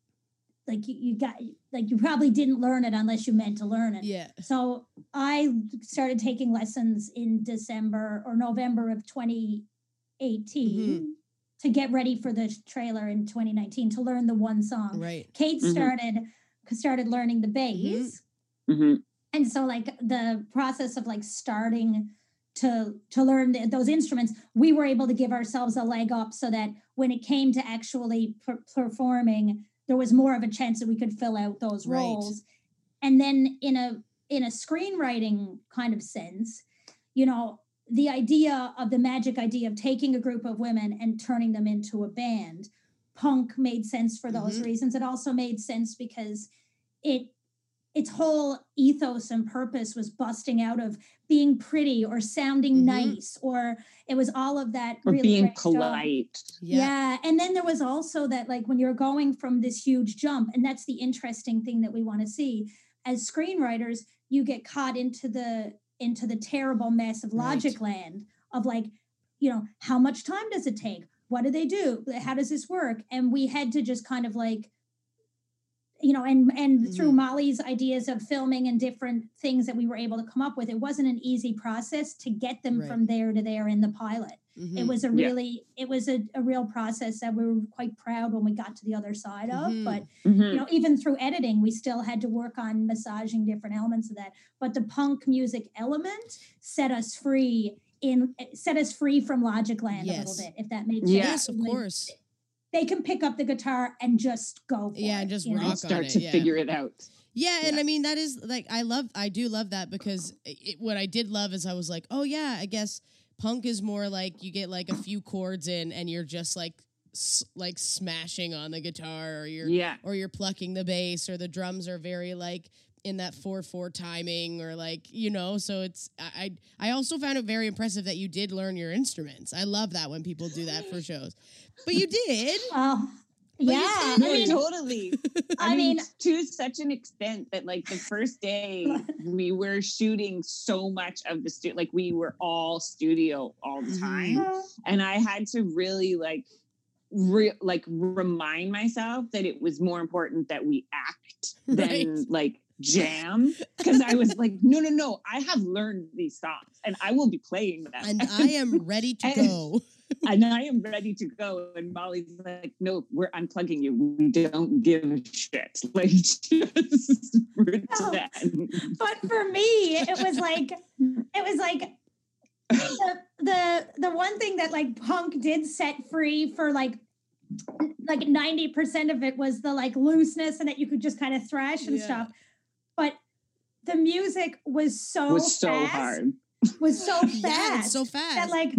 like you, you got like you probably didn't learn it unless you meant to learn it. yeah So I started taking lessons in December or November of 2018 to get ready for the trailer in 2019 to learn the one song. right Kate Mhm. started started learning the bass. Mhm. And so like the process of like starting to to learn th- those instruments, we were able to give ourselves a leg up so that when it came to actually per- performing, there was more of a chance that we could fill out those Right. roles. And then in a in a screenwriting kind of sense, you know, the idea of the magic idea of taking a group of women and turning them into a band, punk made sense for those Mhm. reasons. It also made sense because it its whole ethos and purpose was busting out of being pretty or sounding Mhm. nice or it was all of that or really being polite. Yeah. And then there was also that, like, when you're going from this huge jump, and that's the interesting thing that we want to see as screenwriters, you get caught into the into the terrible mess of Right. logic land of like, you know, how much time does it take? What do they do? How does this work? And we had to just kind of like you know and and through Mhm. molly's ideas of filming and different things that we were able to come up with it wasn't an easy process to get them Right. from there to there in the pilot it Mhm. was a Yeah. really it was a, a real process that we were quite proud when we got to the other side of Mhm. but Mhm. you know even through editing we still had to work on massaging different elements of that but the punk music element set us free in set us free from logic land a little bit if that makes Yeah. sense Yes, of Like, course. They can pick up the guitar and just go for Yeah, it, and just you know? rock on start it, to yeah. figure it out. Yeah, and Yeah. I mean that is like I love I do love that because it, what I did love is I was like, oh yeah, I guess punk is more like you get like a few chords in and you're just like s- like smashing on the guitar or you're Yeah. or you're plucking the bass or the drums are very like in that 4-4 timing or like you know so it's I, I I also found it very impressive that you did learn your instruments I love that when people do that for shows but you did Oh, you yeah. did- I mean, totally. I, I mean, mean- to such an extent that like the first day we were shooting so much of the studio, like we were all studio all the Mhm. time, and I had to really like. Re- like remind myself that it was more important that we act than Right. like jam because I was like, no, no, no, I have learned these songs and I will be playing them and I am ready to And- go and I am ready to go. And Molly's like, no, we're unplugging you. We don't give a shit. Like, just pretend. Oh, but for me it was like it was like the, the the one thing that like punk did set free for like like 90% of it was the like looseness and that you could just kind of thrash and Yeah. stuff but the music was so was so fast, hard. was so fast yeah so fast that like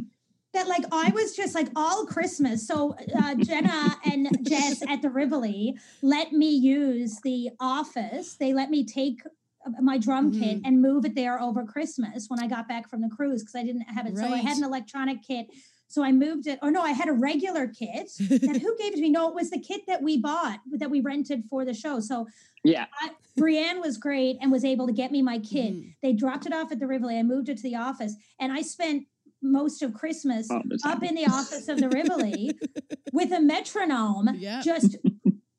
that like I was just like all Christmas. So uh, Jenna and Jess at the Rivoli let me use the office. They let me take uh, my drum kit Mm-hmm. and move it there over Christmas when I got back from the cruise because I didn't have it. So I had an electronic kit. So I moved it. Or no, I had a regular kit. And who gave it to me? No, it was the kit that we bought that we rented for the show. So Yeah. I, Brienne was great and was able to get me my kit. Mhm. They dropped it off at the Rivoli. I moved it to the office, and I spent most of Christmas All up in the office of the Rivoli with a metronome, Yeah. just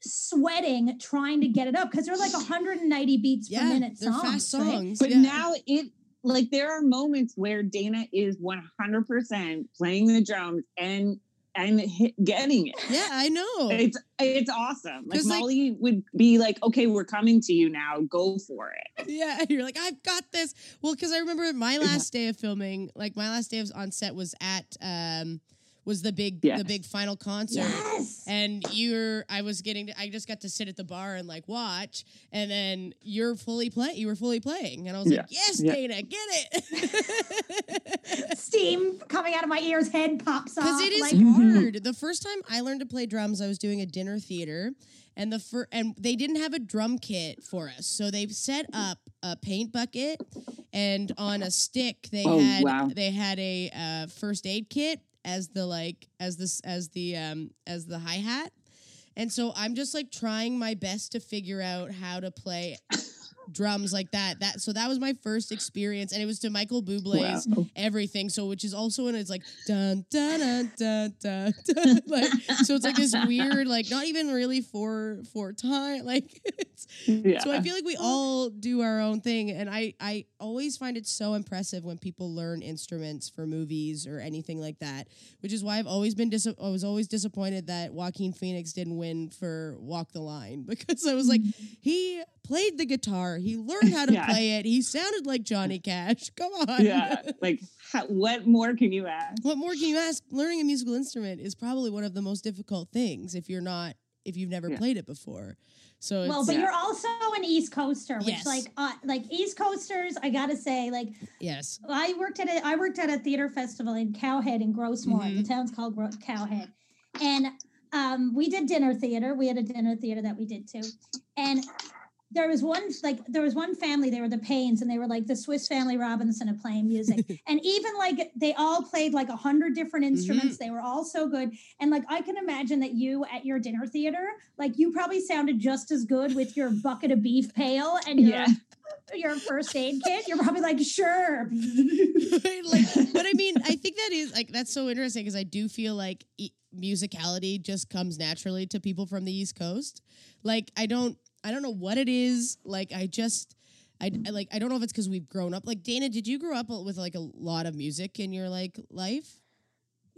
sweating, trying to get it up because they're like 190 beats per minute they're songs. fast right? But yeah. now it, like, there are moments where Dana is 100% playing the drums and and getting it. yeah I know It's it's awesome. Like- Molly would be like, "Okay, we're coming to you now. Go for it." Yeah, you're like, I've got this. Well, because I remember my last day of filming, like my last day of on set was at um was the big Yes. the big final concert. Yes. And you're I was getting to, I just got to sit at the bar and like watch and then you're fully play you were fully playing and I was Yeah. like, Yes, Yeah. Dana, get it. Steam coming out of my ears, head pops off. Because it is like, Mhm. hard. The first time I learned to play drums, I was doing a dinner theater, and the fir- and they didn't have a drum kit for us, so they set up a paint bucket, and on a stick they Oh, had wow. they had a uh, first aid kit as the like as this as the um as the hi hat, and so I'm just like trying my best to figure out how to play. Drums like that that so that was my first experience and it was to michael bublé's Wow. everything. So which is also when it's like dun dun dun dun dun, dun like so it's like this weird like not even really for for time like it's, Yeah. so I feel like we all do our own thing and I I always find it so impressive when people learn instruments for movies or anything like that which is why I've always been dis- I was always disappointed that Joaquin Phoenix didn't win for Walk the Line because I was like mm-hmm. he played the guitar he learned how to Yeah. play it he sounded like Johnny Cash come on yeah. Like, how, what more can you ask? What more can you ask? Learning a musical instrument is probably one of the most difficult things if you're not if you've never Yeah. played it before. So it's, well, but Yeah. you're also an East Coaster, which Yes. like uh, like East Coasters, I gotta say, like yes, I worked at a I worked at a theater festival in Cow Head in Gros Morne. Mhm. The town's called Gro- Cow Head, and um, we did dinner theater. We had a dinner theater that we did too, and there was one like there was one family they were the Paines and they were like the Swiss Family Robinson of playing music and even like they all played like a hundred different Mm-hmm. instruments they were all so good and like I can imagine that you at your dinner theater like you probably sounded just as good with your bucket of beef pail and your Yeah. your first aid kit you're probably like sure like, but I mean, I think that is like that's so interesting because I do feel like e- musicality just comes naturally to people from the East Coast. Like, I don't, I don't know what it is. Like, I just, I, I like, I don't know if it's because we've grown up. Like, Dana, did you grow up with like a lot of music in your like life?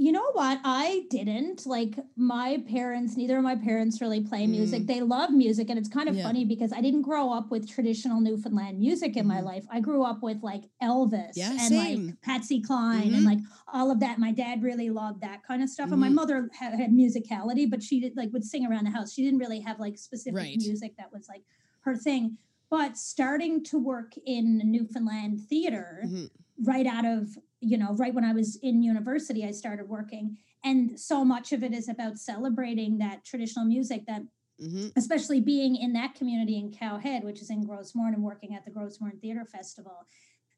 You know what? I didn't. Like my parents, neither of my parents really play music. They love music. And it's kind of Yeah. funny because I didn't grow up with traditional Newfoundland music in my Mhm. life. I grew up with like Elvis Yeah, and same. like Patsy Cline Mhm. and like all of that. My dad really loved that kind of stuff. And my Mhm. mother ha- had musicality, but she did like would sing around the house. She didn't really have like specific Right. music that was like her thing. But starting to work in Newfoundland theater, Mhm. right out of you know right when i was in university i started working and so much of it is about celebrating that traditional music that hmm especially being in that community in cowhead which is in Gros Morne and working at the Gros Morne theater festival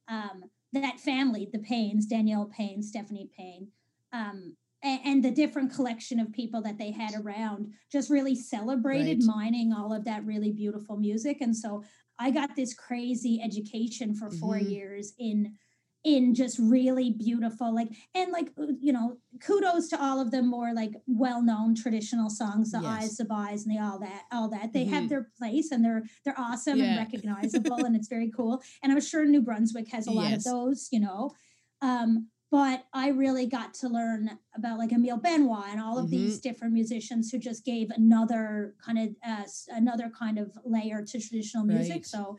um, that family the paynes danielle payne stephanie payne um, a- and, the different collection of people that they had around just really celebrated Right. mining all of that really beautiful music and so i got this crazy education for 4 Mhm. years in in just really beautiful like and like uh, you know kudos to all of the more like well-known traditional songs the Yes. eyes the eyes and the all that all that they Mhm. have their place and they're they're awesome Yeah. and recognizable and it's very cool and i'm sure new brunswick has a lot Yes. of those you know um but i really got to learn about like emile benoit and all of these Mm-hmm. different musicians who just gave another kind of uh, another kind of layer to traditional music Right. so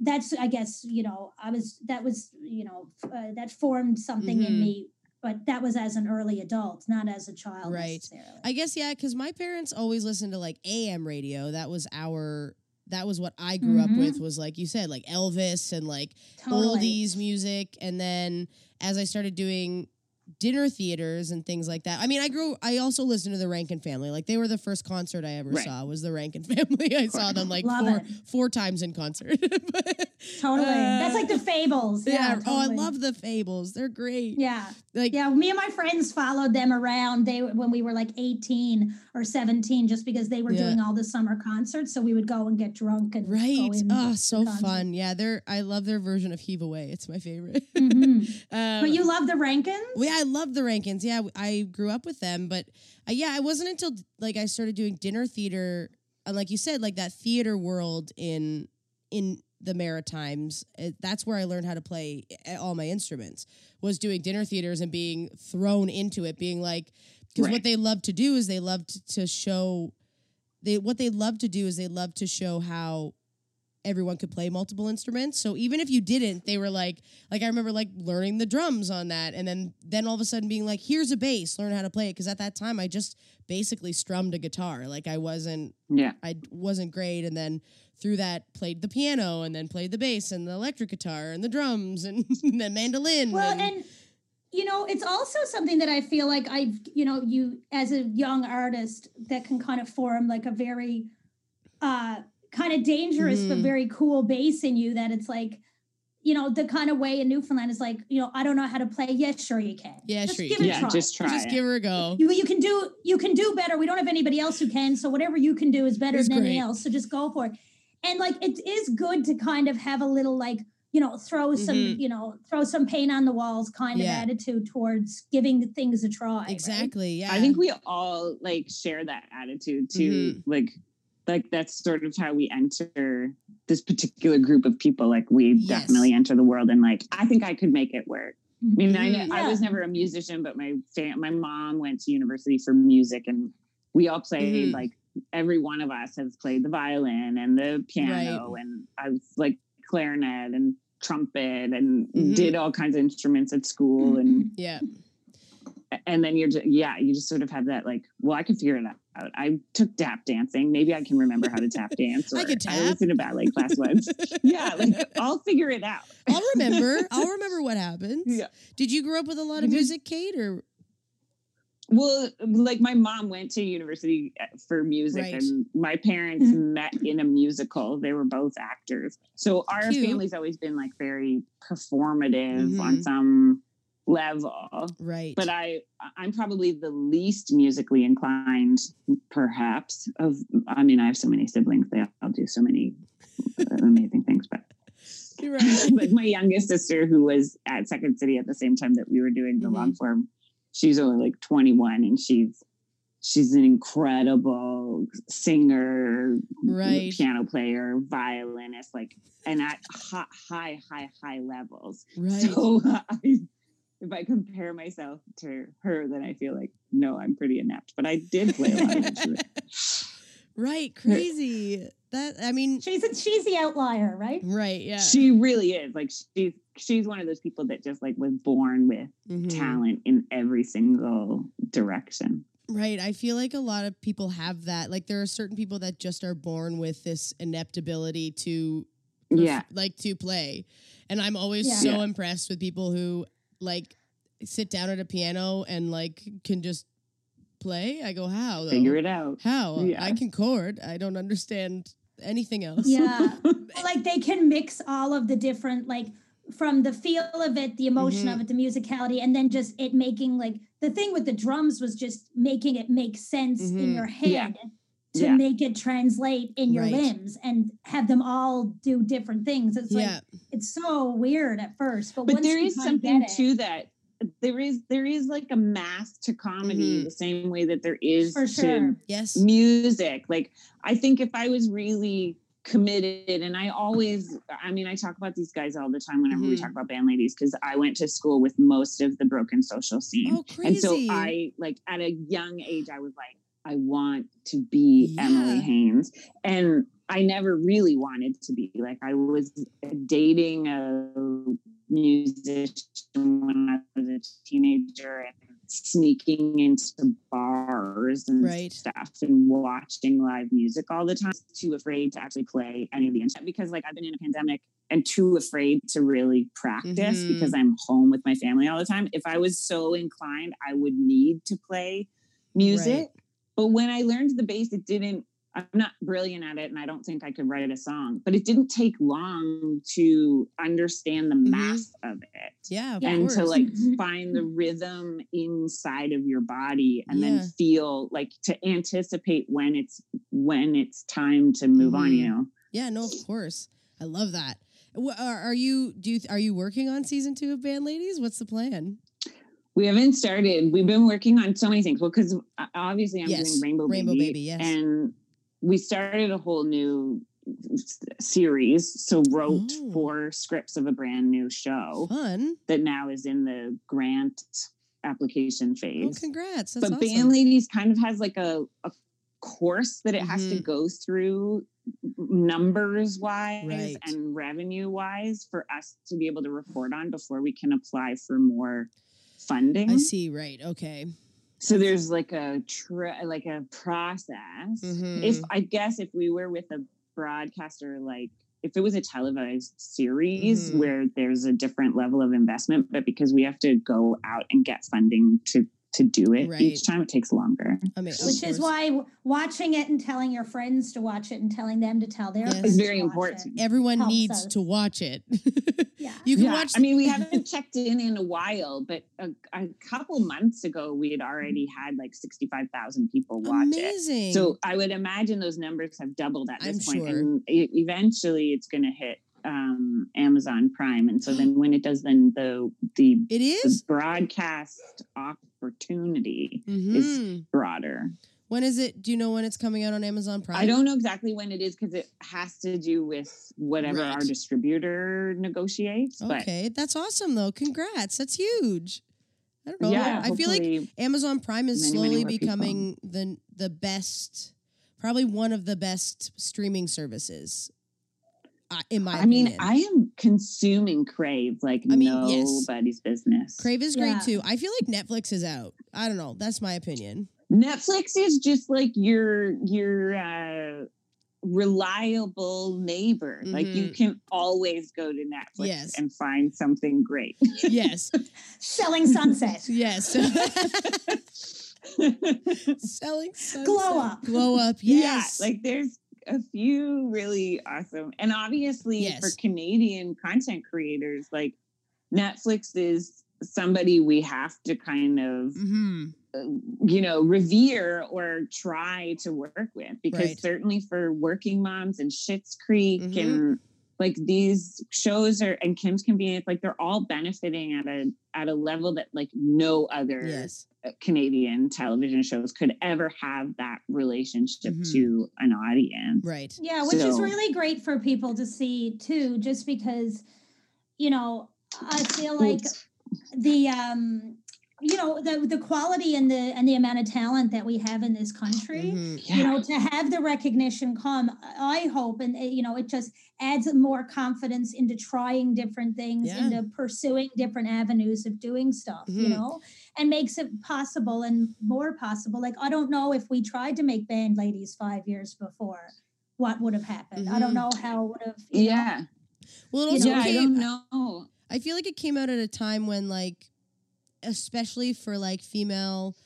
that's i guess you know i was that was you know uh, that formed something Mhm. in me but that was as an early adult not as a child Right. necessarily. I guess yeah, because my parents always listened to like AM radio. That was our. That was what I grew up Mhm. with. Was like you said, like Elvis and like totally. oldies music and then as i started doing dinner theaters and things like that. I mean i grew i also listened to the rankin family. Like they were the first concert i ever Right. saw was the rankin family. I saw them like Love four it. four times in concert. But, totally. That's like the uh, fables. Yeah, yeah, oh i love the fables. They're great. Yeah. Like yeah me and my friends followed them around. They when we were like 18 or 17 just because they were Yeah. doing all the summer concerts so we would go and get drunk and right. go oh so concert. fun. Yeah they're i love their version of heave away. It's my favorite. Mhm. um, but you love the rankins? Yeah, I love the Rankins. Yeah, I grew up with them, but uh, yeah, it wasn't until like I started doing dinner theater, and like you said, like that theater world in in the Maritimes. It, that's where I learned how to play uh, all my instruments. Was doing dinner theaters and being thrown into it, being like, because what they love to do is they love to, to show. They what they love to do is they love to show how everyone could play multiple instruments. So even if you didn't, they were like, like I remember like learning the drums on that, and then then all of a sudden being like, here's a bass, learn how to play it. Because at that time, I just basically strummed a guitar. Like I wasn't, Yeah. I wasn't great, and then through that played the piano, and then played the bass and the electric guitar and the drums and the mandolin. well and, and you know it's also something that i feel like i've you know you as a young artist that can kind of form like a very uh kind of dangerous but Mhm. very cool bass in you that it's like you know the kind of way in newfoundland is like you know i don't know how to play yes sure you can Yeah, just sure you give can. it a Yeah, try. just try. just it. give her a go. you, you can do you can do better we don't have anybody else who can so whatever you can do is better It's than anything great. else so just go for it and like it is good to kind of have a little like you know throw some Mhm. you know throw some paint on the walls kind Yeah. of attitude towards giving things a try right? Exactly. Yeah. I think we all like share that attitude too. Mhm. Like, like that's sort of how we enter this particular group of people. Like, we Yes. definitely enter the world, and like, I think I could make it work. I mean, I, Mhm. I was never a musician, but my fam- my mom went to university for music, and we all played. Mhm. Like, every one of us has played the violin and the piano, and I was like clarinet and trumpet, and Mhm. did all kinds of instruments at school, and yeah. and then you're just yeah you just sort of have that like well i can figure it out i took tap dancing maybe i can remember how to tap dance or I can i was in a ballet class once yeah like i'll figure it out I'll remember. I'll remember what happens. Yeah. Did you grow up with a lot of music, Kate, or well, like my mom went to university uh, for music, Right. and my parents met in a musical. They were both actors, so our Cute. family's always been like very performative on Mhm. some level. Right. But I, I'm probably the least musically inclined, perhaps. Of, I mean, I have so many siblings; they all do so many uh, amazing things, but You're right. like my youngest sister who was at Second City at the same time that we were doing the Mhm. long form, she's only like 21 and she's she's an incredible singer, Right. piano player, violinist, like and at high, high, high, high levels. Right. So I, if I compare myself to her, then I feel like no, I'm pretty inept. But I did play a lot of instruments. right. Crazy. That I mean, She's a, she's the outlier, right? right. Yeah. She really is like she's she's one of those people that just like was born with Mhm. talent in every single direction. Right. I feel like a lot of people have that. Like there are certain people that just are born with this inept ability to Yeah. like to play. And I'm always Yeah. so Yeah. impressed with people who like sit down at a piano and like can just play. I go, how though? Figure it out. How? Yeah. I can chord. I don't understand anything else. Yeah. like they can mix all of the different like from the feel of it, the emotion Mhm. of it, the musicality, and then just it making like the thing with the drums was just making it make sense Mhm. in your head Yeah. To Yeah. make it translate in your Right. limbs and have them all do different things. It's like yeah. it's so weird at first, but, But once there you is something it, to that. There is there is like a math to comedy Mhm. the same way that there is for to sure. Yes. music. Like I think if I was really committed and I always I mean I talk about these guys all the time whenever we Mhm. talk about band ladies because I went to school with most of the broken social scene. Oh, crazy. And so I like at a young age I was like I want to be Yeah. Emily Haines and I never really wanted to be like I was dating a musician when I was a teenager and sneaking into bars and Right. stuff and watching live music all the time. Too afraid to actually play any of the instruments because like I've been in a pandemic and too afraid to really practice Mhm. because I'm home with my family all the time. If I was so inclined, I would need to play music. But when I learned the bass, it didn't. I'm not brilliant at it, and I don't think I could write a song. But it didn't take long to understand the Mhm. math of it Yeah. Of and to like find the rhythm inside of your body, and Yeah. then feel like to anticipate when it's when it's time to move on. You Mhm. know, Yeah, no, of course. I love that. Are, are you do you are you working on season two of Band Ladies? What's the plan? We haven't started. We've been working on so many things. Well, because obviously I'm Yes, doing Rainbow, Rainbow Baby, Baby, yes. and we started a whole new series. So wrote Oh. four scripts of a brand new show Fun. that now is in the grant application phase. congrats. That's but awesome. Band Ladies kind of has like a, a course that it has to Mhm. go through numbers wise Right. and revenue wise for us to be able to report on before we can apply for more funding. I see. Right. Okay. So there's like a tr- like a process. Mhm. If I guess if we were with a broadcaster like if it was a televised series Mhm. where there's a different level of investment, but because we have to go out and get funding to to do it Right. each time, it takes longer. I mean, Which is why watching it and telling your friends to watch it and telling them to tell their Yes. friends It's to very important. it. everyone helps needs us. to watch it. Yeah. you can yeah, watch. I mean, we haven't checked in in a while, but a, a couple months ago, we had already had like sixty-five thousand people watch it. So I would imagine those numbers have doubled at this I'm point, sure. and eventually it's going to hit um, Amazon Prime. And so then when it does, then the the, it is the broadcast opportunity Mhm. is broader. When is it? Do you know when it's coming out on Amazon Prime? I don't know exactly when it is because it has to do with whatever our distributor negotiates. But Okay, that's awesome though. Congrats. That's huge. I don't know. yeah, I feel like Amazon Prime is many, many slowly people. becoming the the best, probably one of the best streaming services. Uh, in my I mean, I am consuming Crave like I mean, yes. nobody's business. Crave is great Yeah. too. I feel like Netflix is out. I don't know. That's my opinion. Netflix is just like your your uh, reliable neighbor. Like you Mhm. can always go to Netflix Yes. and find something great. Yes, Selling sunset. yes. Selling sunset. Glow up. Glow up. Yes. Yeah, like there's a few really awesome, and obviously Yes. for Canadian content creators, like Netflix is somebody we have to kind of hmm uh, you know revere or try to work with because Right. certainly for working moms and Schitt's Creek Mhm. and like these shows are and Kim's Convenience like they're all benefiting at a at a level that like no other Yes. Canadian television shows could ever have that relationship Mhm. to an audience. Right. Yeah, which is really great for people to see too, just because, you know, I feel like the um you know the the quality and the and the amount of talent that we have in this country Mhm. you know to have the recognition come i hope and uh, you know it just adds more confidence into trying different things Yeah. into pursuing different avenues of doing stuff you Mhm. know and makes it possible and more possible like i don't know if we tried to make band ladies five years before what would have happened i don't Mhm. know how it would have you know? Yeah. Well, it You also know, yeah, I don't know. I feel like it came out at a time when like especially for like female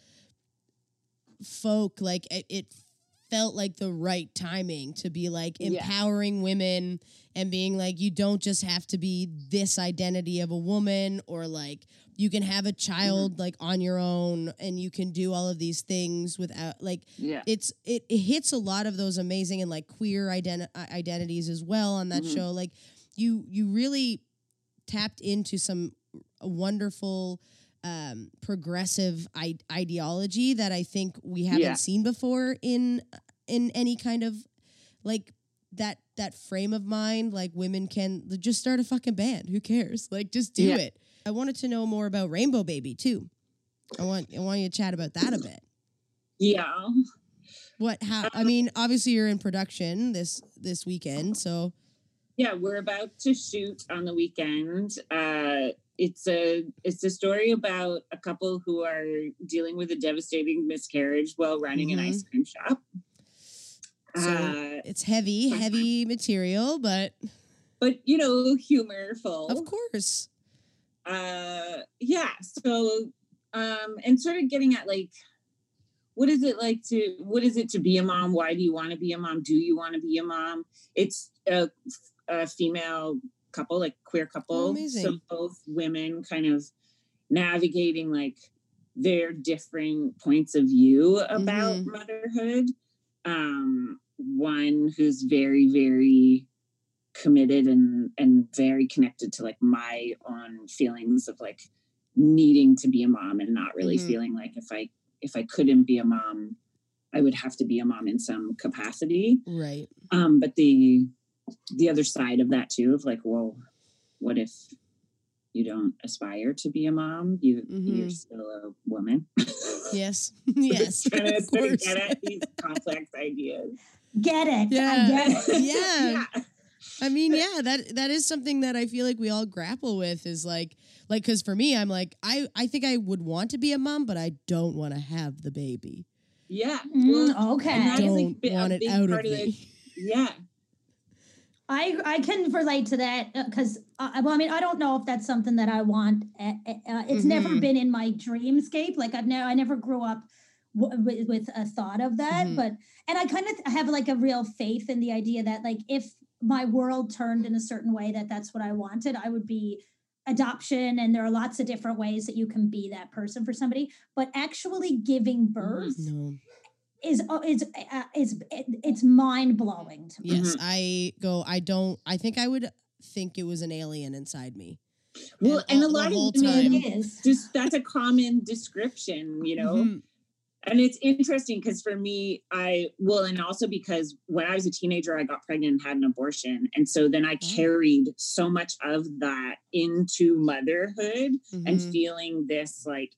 folk like it, it felt like the right timing to be like Yeah. empowering women and being like you don't just have to be this identity of a woman or like you can have a child like on your own and you can do all of these things without like Yeah. it's it, it hits a lot of those amazing and like queer identi- identities as well on that Mhm. show like you you really tapped into some wonderful um progressive I- ideology that i think we haven't Yeah. seen before in in any kind of like that that frame of mind like women can just start a fucking band who cares like just do Yeah. it i wanted to know more about rainbow baby too i want i want you to chat about that a bit Yeah. what how i mean obviously you're in production this this weekend so Yeah, we're about to shoot on the weekend. Uh, it's a it's a story about a couple who are dealing with a devastating miscarriage while running an Mhm. ice cream shop. So- uh, it's heavy heavy material but but you know, humorful. of course uh yeah so um and sort of getting at like what is it like to what is it to be a mom why do you want to be a mom do you want to be a mom it's a, a female couple like queer couple so amazing. both women kind of navigating like their different points of view about Mhm. motherhood um one who's very very committed and and very connected to like my own feelings of like needing to be a mom and not really Mhm. feeling like if I if I couldn't be a mom, I would have to be a mom in some capacity. right Um, but the the other side of that too of like, well, what if you don't aspire to be a mom? You you're Mhm. still a woman. yes yes trying to of sort of course. get at these complex ideas. get it Yeah. i get it Yeah. yeah. I mean, yeah, that that is something that I feel like we all grapple with is like like cuz for me I'm like I I think I would want to be a mom but I don't want to have the baby. Yeah. Mm, okay. and I that is, like, don't bi- a want it out of part me. it. Yeah. I I can relate to that because uh, well, I mean, I don't know if that's something that I want. Uh, uh, it's never Mhm. been in my dreamscape. Like I've never, I never grew up w- with, with a thought of that. Mhm. But and I kind of have like a real faith in the idea that like if my world turned in a certain way that that's what I wanted, I would be adoption and there are lots of different ways that you can be that person for somebody but actually giving birth No. Is uh, is uh, is it, it's mind blowing to me Yes, I go I don't I think I would think it was an alien inside me. Well, and, all- a the lot of women time- it is just that's a common description, you know. Mhm. And it's interesting because for me, I well, and also because when I was a teenager, I got pregnant and had an abortion. And so then I Oh. carried so much of that into motherhood and Mhm. feeling this like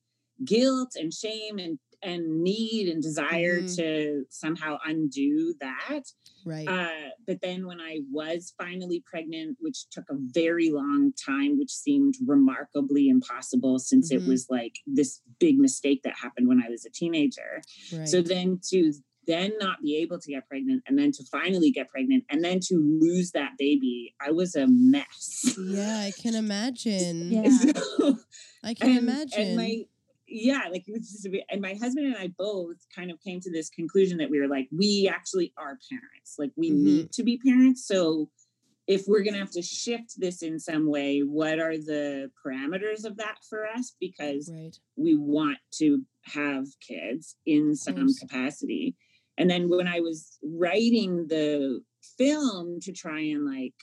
guilt and shame and and need and desire Mhm. to somehow undo that. Right. Uh, but then when I was finally pregnant, which took a very long time, which seemed remarkably impossible since Mhm. it was like this big mistake that happened when I was a teenager. right. So then to then not be able to get pregnant and then to finally get pregnant and then to lose that baby, I was a mess. yeah, I can imagine. Yeah. So- I can and, imagine. And my yeah, like it was just, and my husband and I both kind of came to this conclusion that we were like, we actually are parents. Like we Mhm. need to be parents. So if we're gonna have to shift this in some way, what are the parameters of that for us? Because Right. we want to have kids in some capacity. And then when I was writing the film to try and like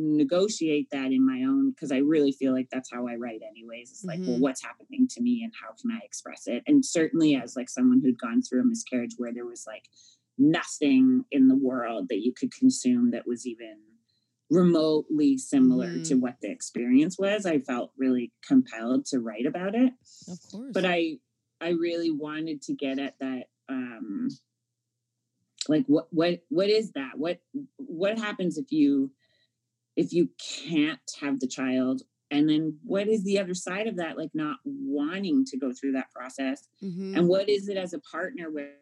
negotiate that in my own, because I really feel like that's how I write anyways. It's like, well, Mhm. what's happening to me and how can I express it? And certainly as like someone who'd gone through a miscarriage where there was like nothing in the world that you could consume that was even remotely similar to Mhm. what the experience was i felt really compelled to write about it Of course. but i i really wanted to get at that um like what what what is that what what happens if you if you can't have the child and then what is the other side of that like not wanting to go through that process Mhm. and what is it as a partner where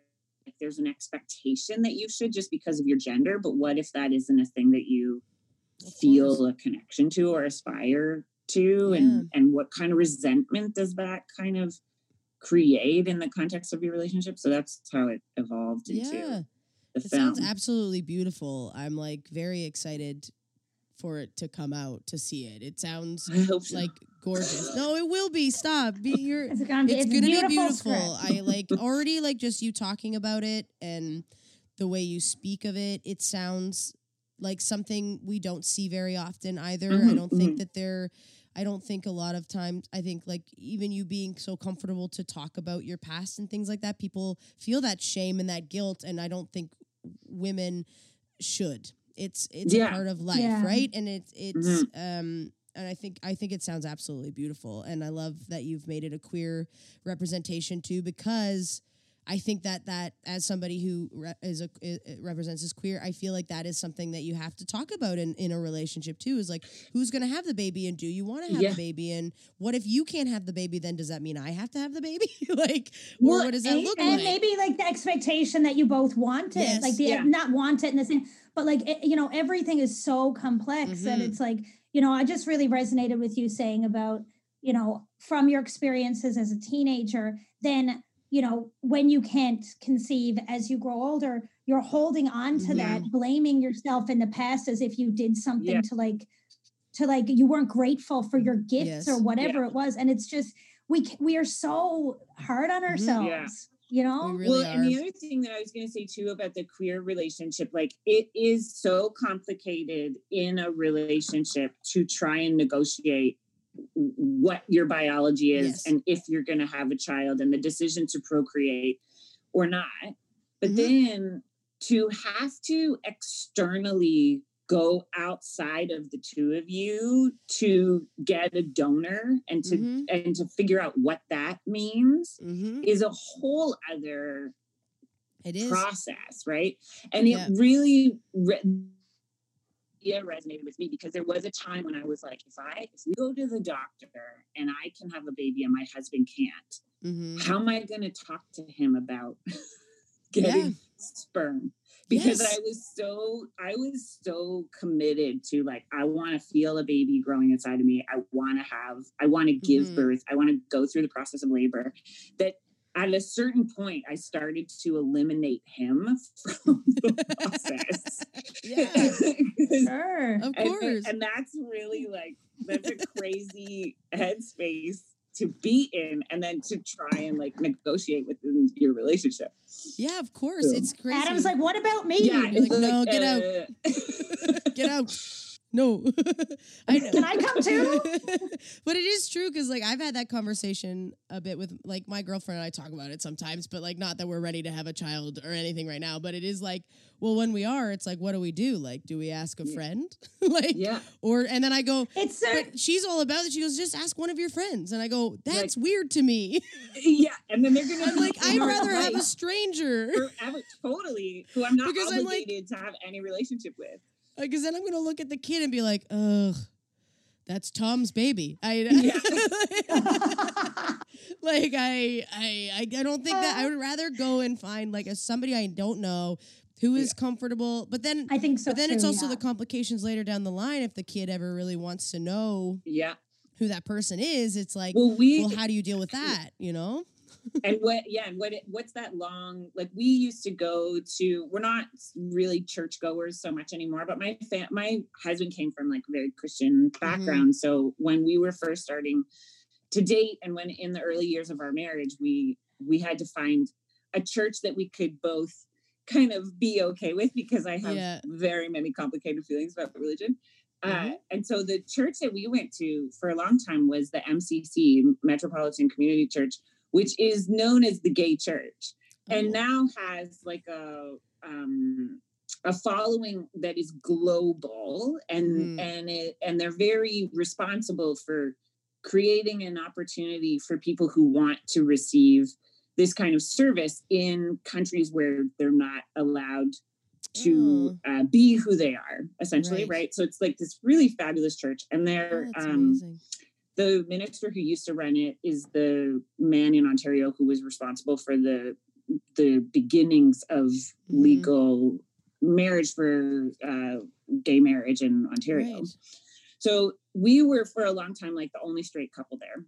like, there's an expectation that you should just because of your gender but what if that isn't a thing that you feel a connection to or aspire to Yeah. and and what kind of resentment does that kind of create in the context of your relationship so that's how it evolved into Yeah. the It film sounds absolutely beautiful. I'm like very excited for it to come out to see it. It sounds so. like gorgeous. No, it will be. Stop. Be your It's gonna be, it's, it's gonna beautiful be beautiful. script. I like already like just you talking about it and the way you speak of it. It sounds like something we don't see very often either. I Mhm, don't think mhm. that they're. I don't think a lot of times. I think like even you being so comfortable to talk about your past and things like that, people feel that shame and that guilt, and I don't think women should. It's it's a part of life, Yeah. right? And it's it's um and I think I think it sounds absolutely beautiful, and I love that you've made it a queer representation too, because I think that that as somebody who re- is a i- i- represents as queer, I feel like that is something that you have to talk about in in a relationship too. Is like who's going to have the baby, and do you want to have Yeah. the baby, and what if you can't have the baby? Then does that mean I have to have the baby? like, or Well, what does that and- look and like? And maybe like the expectation that you both want it Yes. like the Yeah. not want it in the same but like it, you know everything is so complex and Mhm. it's like you know i just really resonated with you saying about you know from your experiences as a teenager then you know when you can't conceive as you grow older you're holding on to that mm-hmm. blaming yourself in the past as if you did something Yeah. to like to like you weren't grateful for your gifts Yes. or whatever it was and it's just we we are so hard on mm-hmm. ourselves you know? We really well, and the other thing that I was going to say too about the queer relationship, like it is so complicated in a relationship to try and negotiate w- what your biology is Yes. and if you're going to have a child and the decision to procreate or not. But Mhm. then to have to externally go outside of the two of you to get a donor and to Mhm. and to figure out what that means Mhm. is a whole other It is. process, right? And Yeah. it really yeah resonated with me because there was a time when I was like, if I if we go to the doctor and I can have a baby and my husband can't, Mhm. how am I going to talk to him about getting Yeah. sperm? Because Yes. I was so I was so committed to like I want to feel a baby growing inside of me. I want to have I want to give Mhm. birth. I want to go through the process of labor. That at a certain point I started to eliminate him from the process. Yeah. 'Cause- sure Of course. and that's really like that's a crazy headspace to be in and then to try and like negotiate within your relationship. yeah, of course. So- It's crazy. adam's like what about me Yeah, You're like, it's "No, get out." uh, Get out. No. I know. Can I come too? but it is true because like I've had that conversation a bit with like my girlfriend and I talk about it sometimes, but like not that we're ready to have a child or anything right now. But it is like, well, when we are, it's like, what do we do? Like, do we ask a friend? like yeah. or and then I go, it's but she's all about it. She goes, just ask one of your friends. And I go, that's weird to me. Yeah. And then they're gonna I'm like, I'd rather have a stranger. forever totally who I'm not Because I'm like- obligated to have any relationship with. Because then I'm gonna look at the kid and be like, ugh, that's Tom's baby. I like I, I I I don't think that I would rather go and find like a somebody I don't know who is comfortable. But then i think so but then too, it's also yeah. the complications later down the line if the kid ever really wants to know Yeah. who that person is, it's like, well, we well, how do you deal with that? You know? And what yeah and what it, what's that long like we used to go to we're not really church goers so much anymore but my fa- my husband came from like a very christian Mm-hmm. background so when we were first starting to date and when in the early years of our marriage we we had to find a church that we could both kind of be okay with because i have Yeah. very many complicated feelings about religion uh, Mhm. and so the church that we went to for a long time was the mcc metropolitan community church which is known as the gay church and Oh. now has like a um a following that is global and Mhm. and it and they're very responsible for creating an opportunity for people who want to receive this kind of service in countries where they're not allowed to uh, be who they are essentially Right. right. so it's like this really fabulous church and Oh, they're that's um amazing. The minister who used to run it is the man in Ontario who was responsible for the the beginnings of Mhm. legal marriage for uh, gay marriage in Ontario. Right. So we were for a long time like the only straight couple there,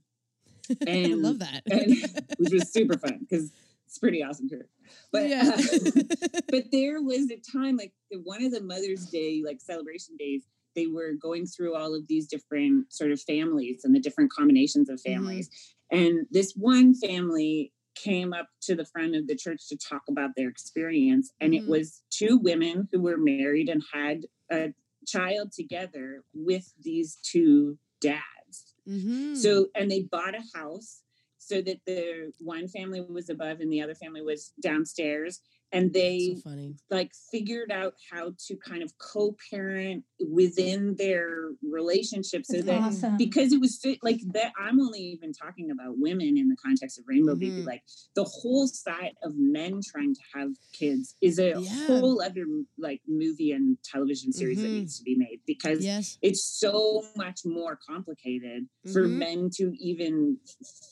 And I love that. and, which was super fun because it's pretty awesome here. But yeah. uh, but there was a time like one of the Mother's Day like celebration days. They were going through all of these different sort of families and the different combinations of Mm-hmm. families. And this one family came up to the front of the church to talk about their experience. And Mhm. it was two women who were married and had a child together with these two dads. Mhm. So, and they bought a house so that the one family was above and the other family was downstairs. And they so funny. like figured out how to kind of co-parent within their relationship so That's that awesome. because it was fi- like that i'm only even talking about women in the context of rainbow baby Mhm. like the whole side of men trying to have kids is a Yeah. whole other like movie and television series that Mhm. needs to be made because Yes. it's so much more complicated for Mhm. men to even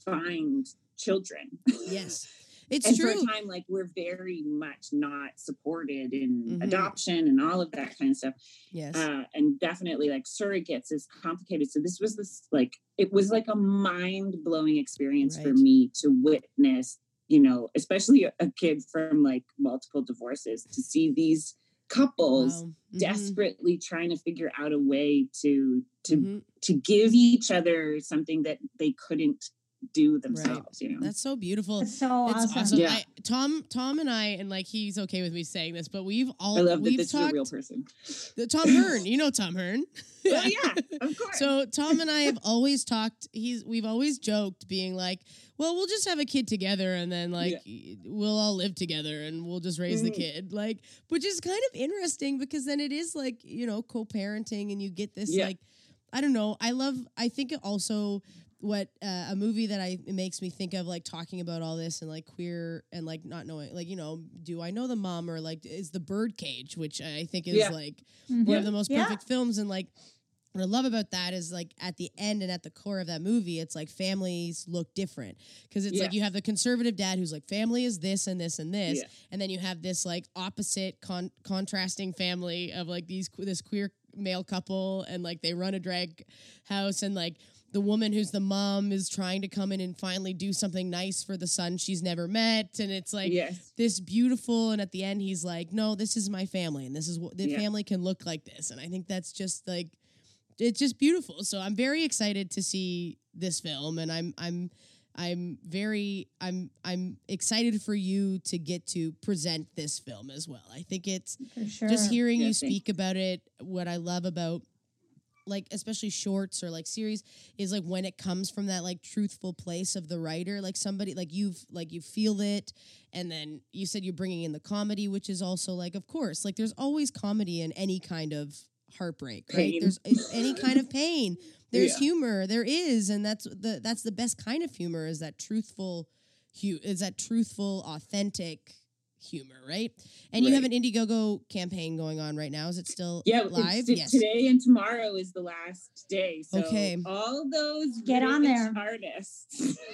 find children Yes. It's and true. for a time like we're very much not supported in Mhm. adoption and all of that kind of stuff yes. uh, and definitely like surrogates is complicated so this was this like it was like a mind-blowing experience for me to witness you know especially a, kid from like multiple divorces to see these couples Wow. Mhm. desperately trying to figure out a way to to Mhm. to give each other something that they couldn't do themselves you know That's so beautiful. That's so It's awesome. awesome. Yeah. I, Tom, Tom, and I, and like he's okay with me saying this, but we've all i love that we've this talked. is a real person the Tom Hearn, you know Tom Hearn. oh yeah of course So Tom and I have always talked. He's we've always joked, being like, "Well, we'll just have a kid together, and then like we'll all live together, and we'll just raise the Mhm. kid." Like, which is kind of interesting because then it is like you know co-parenting, and you get this Yeah. like, I don't know. I love. I think it also what uh, a movie that I it makes me think of like talking about all this and like queer and like not knowing like you know do I know the mom or like is the birdcage which I think is Yeah. like Mhm. one of the most Yeah. perfect films and like what I love about that is like at the end and at the core of that movie, it's like families look different because it's like you have the conservative dad who's like family is this and this and this, Yeah. and then you have this like opposite con- contrasting family of like these this queer male couple and like they run a drag house and like the woman who's the mom is trying to come in and finally do something nice for the son she's never met. And it's like yes. this beautiful and at the end he's like no this is my family and this is what the Yeah. family can look like this. And i think that's just like it's just beautiful. So i'm very excited to see this film and i'm i'm i'm very i'm i'm excited for you to get to present this film as well. I think it's sure. just hearing Yeah, you speak about it what i love about like especially shorts or like series is like when it comes from that like truthful place of the writer like somebody like you've like you feel it and then you said you're bringing in the comedy which is also like of course like there's always comedy in any kind of heartbreak right Pain. there's any kind of pain there's Yeah. humor there is and that's the that's the best kind of humor is that truthful hu- is that truthful authentic humor right and you have an indiegogo campaign going on right now is it still Yeah, live it's, yes today and tomorrow is the last day. So Okay. all those Get on there. artists.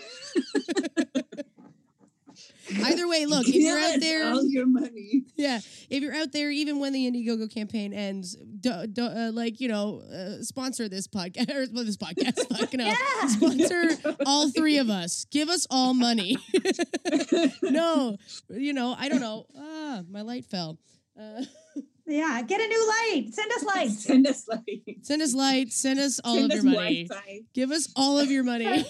Either way, look, if you're out there, all your money. yeah, if you're out there, even when the Indiegogo campaign ends, do, do, uh, like you know, uh, sponsor this podcast or well, this podcast. Fucking. Yeah. Sponsor all three of us. Give us all money. no, you know, I don't know. Ah, my light fell. Uh, Yeah, get a new light. Send us lights. Send us like send us lights. Send us all send of us your money. Wi-Fi. Give us all of your money.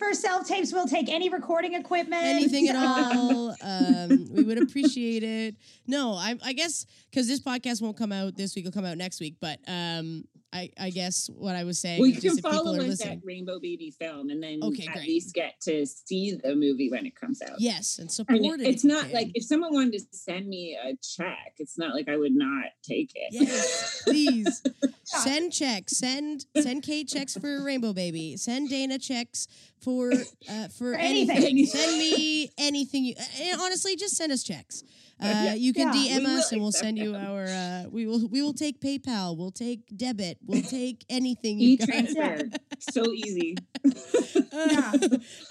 For self tapes, we'll take any recording equipment. anything at all. Um, we would appreciate it. No, I, I guess because this podcast won't come out this week; it'll come out next week. But um, I, I guess what I was saying Well, you just can follow listening. at Rainbow Baby Film, and then Okay, at great. least get to see the movie when it comes out. Yes, and support it. it's not can. like if someone wanted to send me a check, it's not like I would not take it. Yes, please send checks. Send send Kate checks for Rainbow Baby. Send Dana checks for uh, for, For anything. anything. Send me anything. You and honestly, just send us checks. Uh. You can Yeah. DM us, and we'll send you our. Uh, we will we will take PayPal. We'll take debit. We'll take anything. You E transfer, so easy. Yeah.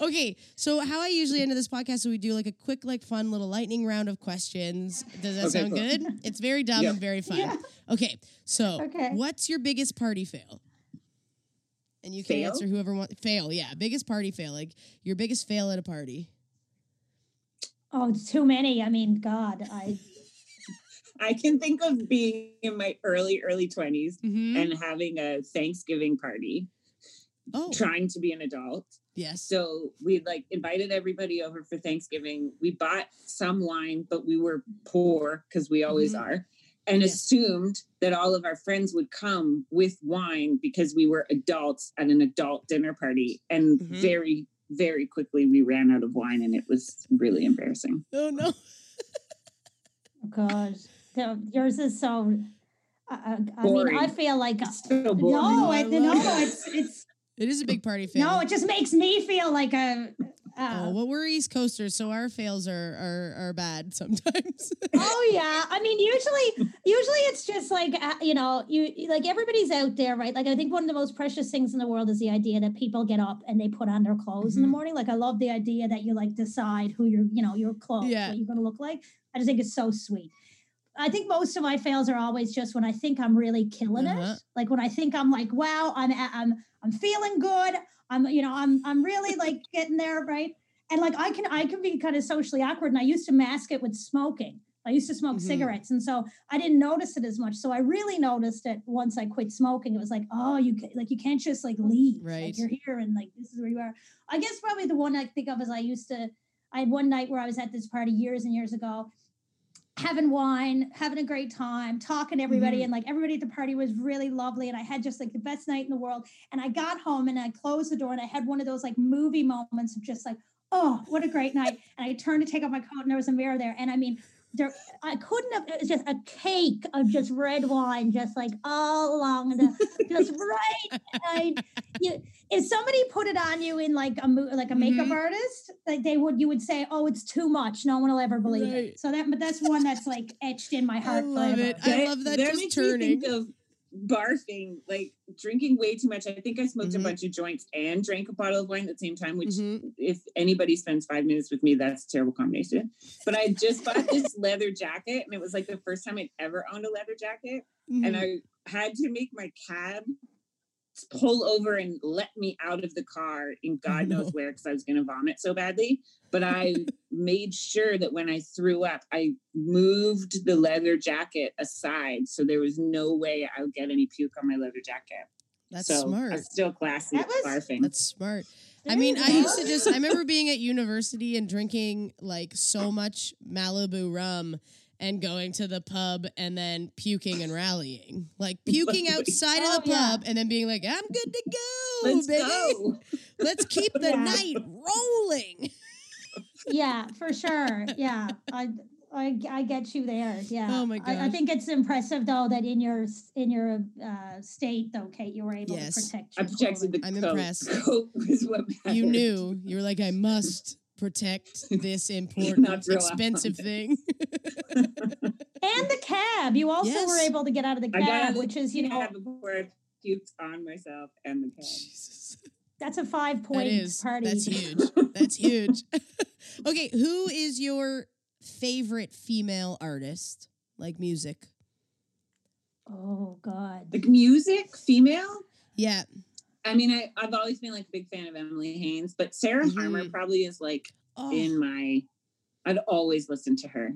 okay, so how I usually end this podcast is we do like a quick, like fun little lightning round of questions. Does that Okay, sound cool. good? It's very dumb Yeah. and very fun. Yeah. Okay, so Okay. what's your biggest party fail? And you can Fail? answer whoever wants. Fail, yeah, biggest party fail, like your biggest fail at a party. Oh, too many. I mean, God, I I can think of being in my early, early 20s Mm-hmm. and having a Thanksgiving party, oh, trying to be an adult. yes. So we like invited everybody over for Thanksgiving. We bought some wine, but we were poor because we always Mhm. are, and Yes. assumed that all of our friends would come with wine because we were adults at an adult dinner party. And Mhm. very, very quickly we ran out of wine, and it was really embarrassing. oh no. oh God, The- yours is so. Uh, uh, I mean, I feel like So boring. no, I it, no, it. it's it's It is a big party fail. no, it just makes me feel like a. Oh, Uh, well, we're East Coasters, so our fails are are, are bad sometimes. oh yeah, I mean, usually, usually it's just like uh, you know, you like everybody's out there, right? Like I think one of the most precious things in the world is the idea that people get up and they put on their clothes in the Mhm. morning. Like I love the idea that you like decide who you're, you know, your clothes, Yeah. what you're going to look like. I just think it's so sweet. I think most of my fails are always just when I think I'm really killing Uh-huh. it. Like when I think I'm like, wow, I'm I'm I'm feeling good. I'm you know I'm I'm really like getting there, right? And like I can I can be kind of socially awkward, and I used to mask it with smoking. I used to smoke Mhm. cigarettes, and so I didn't notice it as much. So I really noticed it once I quit smoking. It was like, oh, you ca- like you can't just like leave. Right. Like you're here, and like this is where you are. I guess probably the one I think of is I used to. I had one night where I was at this party years and years ago, having wine, having a great time, talking to everybody, Mhm. and like everybody at the party was really lovely. And I had just like the best night in the world. And I got home and I closed the door and I had one of those like movie moments of just like, oh, what a great night. And I turned to take off my coat and there was a mirror there. And I mean, there I couldn't have it was just a cake of just red wine, just like all along the just right. I, you, if somebody put it on you in like a like a makeup Mhm. artist, like they would you would say, Oh, it's too much. No one will ever believe Right. it. So that but that's one that's like etched in my heart. I heart. love forever. it. I love that just makes turning. Me think of barfing, like drinking way too much. I think I smoked Mhm. a bunch of joints and drank a bottle of wine at the same time, which Mhm. if anybody spends five minutes with me, that's a terrible combination. But I just bought this leather jacket, and it was like the first time I'd ever owned a leather jacket, and Mhm. I had to make my cab pull over and let me out of the car in God no. knows where because I was going to vomit so badly. But I made sure that when I threw up, I moved the leather jacket aside so there was no way I would get any puke on my leather jacket. That's so smart. I'm still classy That was- barfing. That's smart. I mean, I used to just, I remember being at university and drinking like so much Malibu rum and going to the pub and then puking and rallying. Like puking outside Oh, of the yeah. pub and then being like, I'm good to go, Let's baby. go. Let's keep the Yeah. night rolling. yeah, for sure. Yeah. I I, I get you there. Yeah. Oh my I, I think it's impressive though that in your in your uh, state though, Kate, you were able Yes. to protect. I protected the clothing. I'm coat. impressed. Coat was what mattered. You knew. You were like, I must protect this important, throw up on expensive thing. and the cab. You also were able to get out of the I got out cab, the which is you know cab before I puked on myself and the cab. Jesus. That's a five point That is. party. That's huge. That's huge. okay, who is your favorite female artist? Like music. Oh God. Like music, female. Yeah. I mean, I, I've always been like a big fan of Emily Haines, but Sarah Harmer Mhm. probably is like Oh, in my. I'd always listen to her.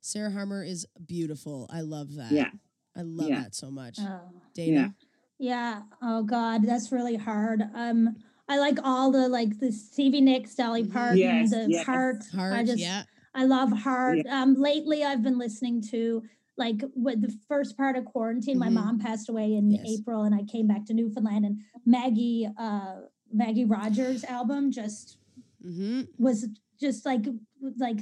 Sarah Harmer is beautiful. I love that. Yeah. I love Yeah. that so much. Oh. Dana. Yeah. Oh God, that's really hard. Um, I like all the like the Stevie Nicks, Dolly Mhm. Parton, Yes, the yes. Heart. Heart. I just yeah. I love Heart. Um, lately I've been listening to like with the first part of quarantine. My Mhm. mom passed away in Yes. April, and I came back to Newfoundland, and Maggie uh Maggie Rogers album just Mm-hmm. was just like like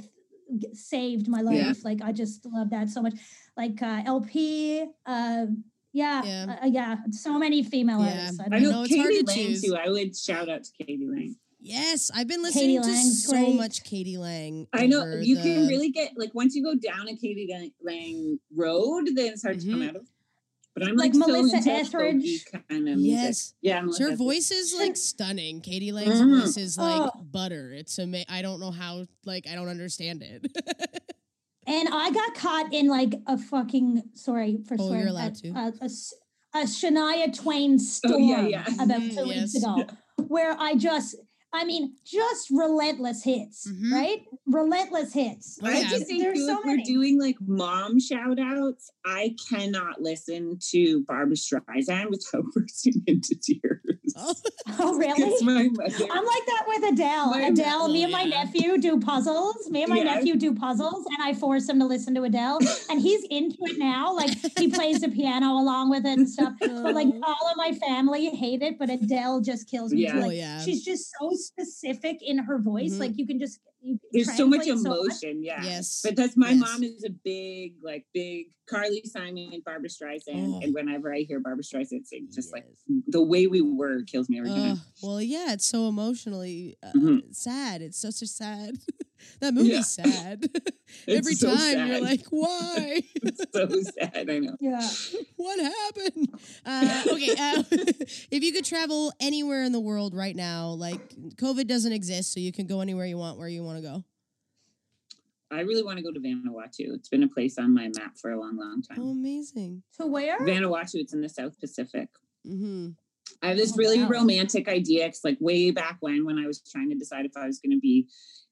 saved my life Yeah. like i just love that so much like uh lp uh yeah Yeah. uh, yeah so many female Yeah. artists I I know, know it's hard Katie to Lang choose. too. I would shout out to k.d. lang. Yes, I've been listening to so much k.d. lang. I know you can really get like once you go down a k.d. lang- road, then it's hard to come Mhm. out of. But I'm Like like, so Melissa into Etheridge. kind of music. Yes. Yeah, Melissa Her voice is like stunning. k.d. lang's Mhm. voice is like Oh. butter. It's amazing. I don't know how. Like I don't understand it. and i got caught in like a fucking sorry for Oh, you're swearing allowed a, to. a, shania twain storm Oh, yeah, yeah. about two weeks yes. ago where i just I mean, just relentless hits, Mhm. right? Relentless hits. I yeah. have to say, There's too, so if we're doing like mom shout outs, I cannot listen to Barbra Streisand without bursting into tears. oh, Oh, really? It's my mother. I'm like that with Adele. My Adele, me and my yeah. nephew do puzzles. Me and my Yeah. nephew do puzzles, and I force him to listen to Adele. And he's into it now. Like he plays the piano along with it and stuff. But like all of my family hate it, but Adele just kills me. Yeah. too. Oh, yeah. She's just so specific in her voice. Mhm. Like you can just you There's so much translate emotion, yeah. Yes. But that's my Yes. mom is a big, like big Carly Simon and Barbra Streisand. Oh. And whenever I hear Barbra Streisand sing, just like the way we were kills me every time. Ugh, well, yeah, it's so emotionally uh, Mhm. sad. It's such a sad. that movie's Yeah. sad. Every so time you're like, why? It's so sad. I know. Yeah. what happened? Uh, okay, uh, if you could travel anywhere in the world right now, like COVID doesn't exist, so you can go anywhere you want, where you want to go. I really want to go to Vanuatu. It's been a place on my map for a long, long time. Oh, amazing. To where? Vanuatu, it's in the South Pacific. hmm I have this Oh, really wow. romantic idea. It's like way back when, when I was trying to decide if I was going to be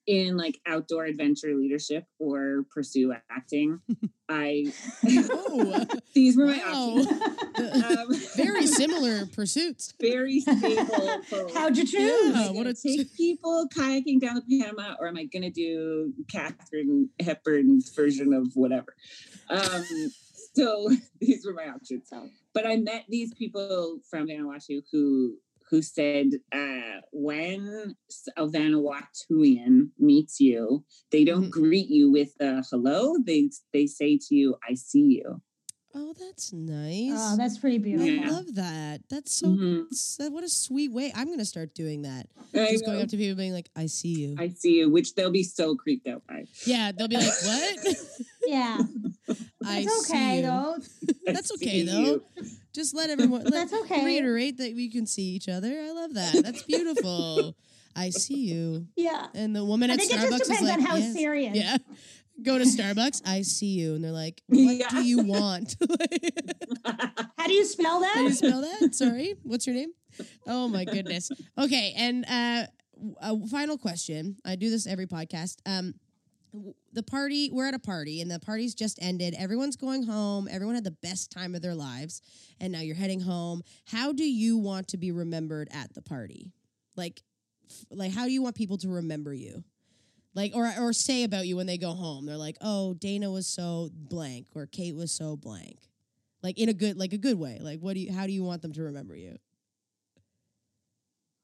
in like outdoor adventure leadership or pursue acting, I Oh, these were my wow. options. Um, Very similar pursuits. very stable. How'd you choose? Yeah, Am I what gonna a take people kayaking down the Panama, or am I going to do Katharine Hepburn's version of whatever? Um, so these were my options. But I met these people from Vanuatu who who said uh, when a Vanuatuan meets you, they don't Mhm. greet you with a hello. They they say to you, "I see you." Oh, that's nice. Oh, that's pretty beautiful. I love that. That's so. Mhm. s- What a sweet way. I'm gonna start doing that. I Just going up to people, being like, "I see you." I see you, which they'll be so creeped out by. yeah, they'll be like, "What?" Yeah. I That's see okay you. though. I That's see okay though. you. Just let everyone. let, That's okay. Reiterate that we can see each other. I love that. That's beautiful. I see you. Yeah. And the woman I at think it Starbucks just is depends like, on how "Yes." serious. Yeah. Go to Starbucks. I see you, and they're like, "What Yeah. do you want?" How do you spell that? How do you spell that? Sorry. What's your name? Oh my goodness. Okay, and uh a final question. I do this every podcast. Um w- the party, we're at a party and the party's just ended. Everyone's going home. Everyone had the best time of their lives and now you're heading home. How do you want to be remembered at the party? Like like how do you want people to remember you? Like or or say about you when they go home. They're like, "Oh, Dana was so blank or Kate was so blank." Like in a good like a good way. Like what do you how do you want them to remember you?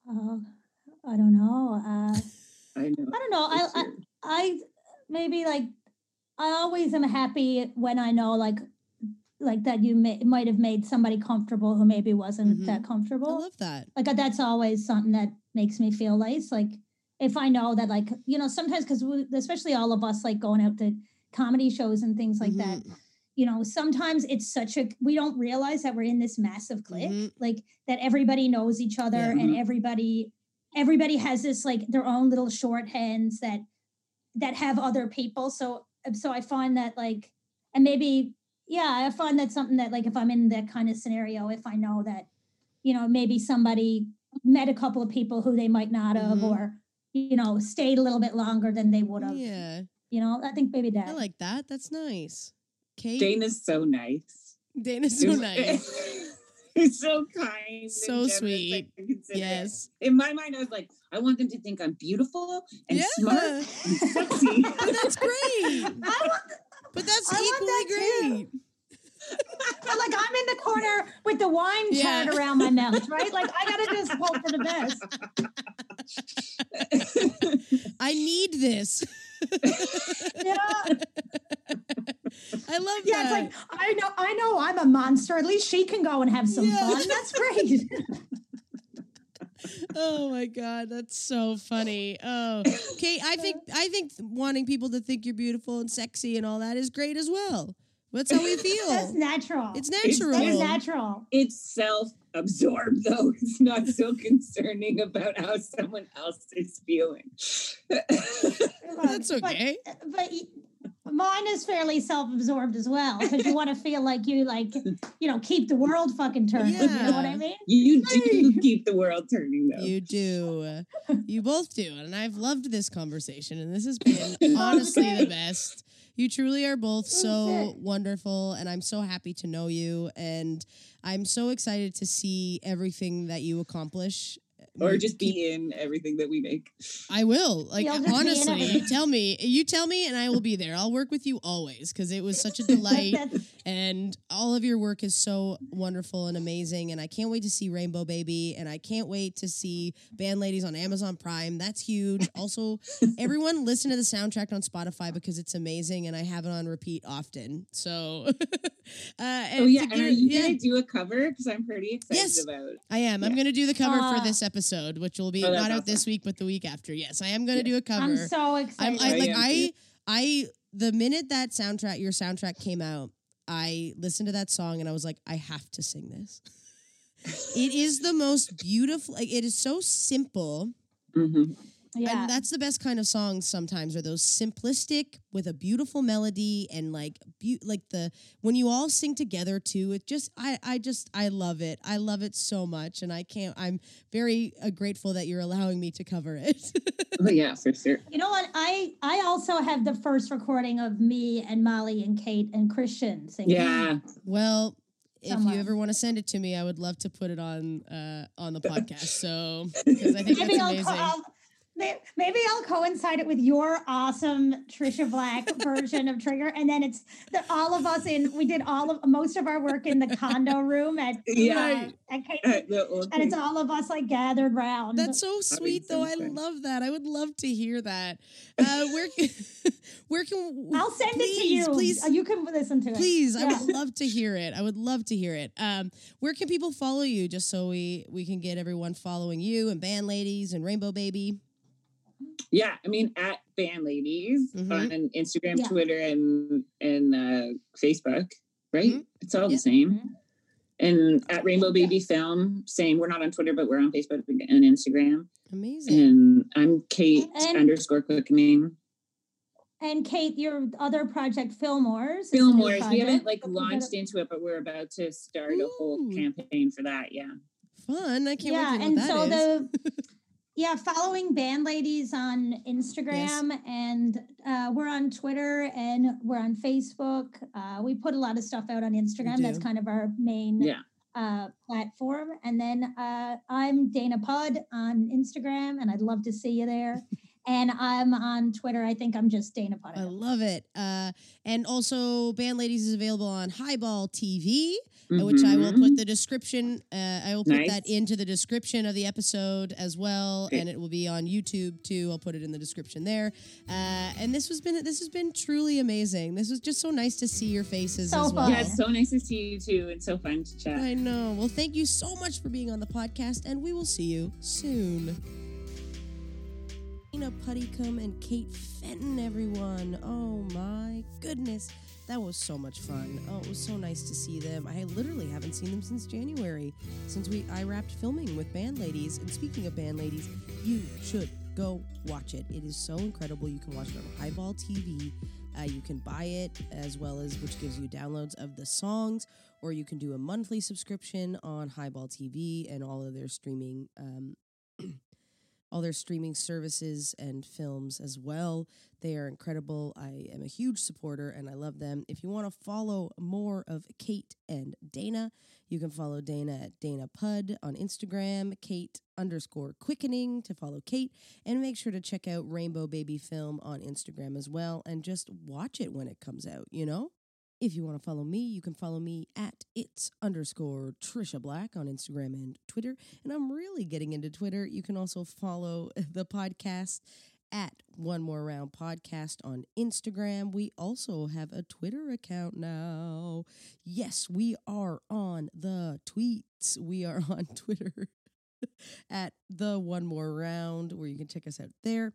Oh, I don't know. Uh, I know. I don't know. I, I. I maybe like I always am happy when I know like like that you may, might have made somebody comfortable who maybe wasn't Mhm. that comfortable. I love that. like uh, that's always something that makes me feel nice. Like if I know that like you know sometimes because especially all of us like going out to comedy shows and things like that. Mhm. you know, sometimes it's such a we don't realize that we're in this massive clique, Mhm. like that everybody knows each other Yeah. and everybody everybody has this like their own little shorthands that that have other people. So so I find that like and maybe yeah, I find that something that like if I'm in that kind of scenario, if I know that, you know, maybe somebody met a couple of people who they might not have Mhm. or you know, stayed a little bit longer than they would have. Yeah. You know, I think maybe that. I like that. That's nice. Kate. Dana's so nice. Dana's so nice. He's so kind. So generous sweet. and. Yes. In my mind, I was like, I want them to think I'm beautiful and smart and sexy. But that's great. I want, But that's I want equally that too. great. but, like I'm in the corner with the wine Yeah. chart around my mouth, right? Like I gotta just hope for the best. I need this. Yeah, I love yeah. that. Yeah, it's like I know, I know, I'm a monster. At least she can go and have some Yeah. fun. That's great. oh my god, that's so funny. Oh, Kate, I think I think wanting people to think you're beautiful and sexy and all that is great as well. That's how we feel. That's feel. natural. It's It's- natural. That is natural. it's self-absorbed though. It's not so concerning about how someone else is feeling. That's okay. but y- mine is fairly self-absorbed as well because you want to feel like you like you know keep the world fucking turning. You know what I mean? you do keep the world turning though. You do. You both do. And I've loved this conversation, and this has been oh, honestly the best. You truly are both so Okay. wonderful, and I'm so happy to know you. And I'm so excited to see everything that you accomplish. Or just be in everything that we make. I will. Like You'll just be in honestly, tell me. You tell me, and I will be there. I'll work with you always because it was such a delight. And all of your work is so wonderful and amazing and i can't wait to see rainbow baby and i can't wait to see band ladies on amazon prime that's huge also everyone listen to the soundtrack on spotify because it's amazing and i have it on repeat often so uh and Oh yeah, to and are you yeah, gonna do a cover? Because I'm pretty excited Yes. about. i am i'm gonna do the cover for Ah. this episode which will be Oh, that's not out this week but the week after yes i am gonna Yeah. do a cover I'm so I'm excited. I I like am I too. I the minute that soundtrack your soundtrack came out, I listened to that song and I was like, I have to sing this. it is the most beautiful. Like it is so simple, Mhm. Yeah. and that's the best kind of songs. Sometimes are those simplistic with a beautiful melody and like be- like the when you all sing together too. It just I I just I love it. I love it so much, and I can't. I'm very uh, grateful that you're allowing me to cover it. Oh yeah, for sure. You know what? I I also have the first recording of me and Molly and Kate and Christian singing. Yeah. Well, if you ever want to send it to me, I would love to put it on uh, on the podcast. So because I think Maybe that's I'll, amazing. I'll may- maybe I'll coincide it with your awesome Tricia Black version of Trigger, and then it's the, all of us in. We did all of most of our work in the condo room at Yeah. uh, at Kate, and it's all of us like gathered round. That's so sweet, though. I love that. I would love to hear that. Uh, where where can I'll send it to please, you. Please, you can listen to it. please. I would love to hear it. I would love to hear it. Um, where can people follow you, just so we we can get everyone following you and Band Ladies and Rainbow Baby? Yeah. I mean, at Band Ladies Mhm. on Instagram, Yeah. Twitter, and and uh, Facebook. Right? Mhm. It's all Yeah. the same. Mhm. And at Rainbow Baby Film, same. We're not on Twitter, but we're on Facebook and Instagram. Amazing. And I'm Kate And- underscore quickening. And Kate, your other project, Fillmores. is a new Fillmore's. We haven't like launched into it, but we're about to start a whole campaign for that. Yeah. Fun. I can't yeah, wait to and so is. the yeah, following band ladies on Instagram and uh, we're on Twitter and we're on Facebook. Uh, we put a lot of stuff out on Instagram. That's kind of our main Yeah. uh, platform. And then uh, I'm Dana Pud on Instagram, and I'd love to see you there. and I'm on Twitter. I think I'm just Dana Pud. I love it. Uh, and also, Band Ladies is available on Highball TV, uh, which I will put the description. Uh, I will put Nice. that into the description of the episode as well, Great. and it will be on YouTube too. I'll put it in the description there. Uh, and this has been this has been truly amazing. This was just so nice to see your faces So as well. fun. Yeah, it's so nice to see you too. It's so fun to chat. I know. Well, thank you so much for being on the podcast, and we will see you soon. Dana Puddicombe and Kate Fenton, everyone. Oh my goodness. That was so much fun. Oh, it was so nice to see them. I literally haven't seen them since January, since we I wrapped filming with Band Ladies. And speaking of Band Ladies, you should go watch it. It is so incredible. You can watch it on Highball TV. Uh, you can buy it as well as which gives you downloads of the songs, or you can do a monthly subscription on Highball TV and all of their streaming um, all their streaming services and films as well. They are incredible. I am a huge supporter and I love them. If you want to follow more of Kate and Dana, you can follow Dana at Dana Pud on Instagram, Kate underscore quickening to follow Kate, and make sure to check out Rainbow Baby Film on Instagram as well and just watch it when it comes out, you know? If you want to follow me, you can follow me at it's underscore Tricia Black on Instagram and Twitter. And I'm really getting into Twitter. You can also follow the podcast at One More Round Podcast on Instagram. We also have a Twitter account now. Yes, we are on the tweets. We are on Twitter at the One More Round, where you can check us out there.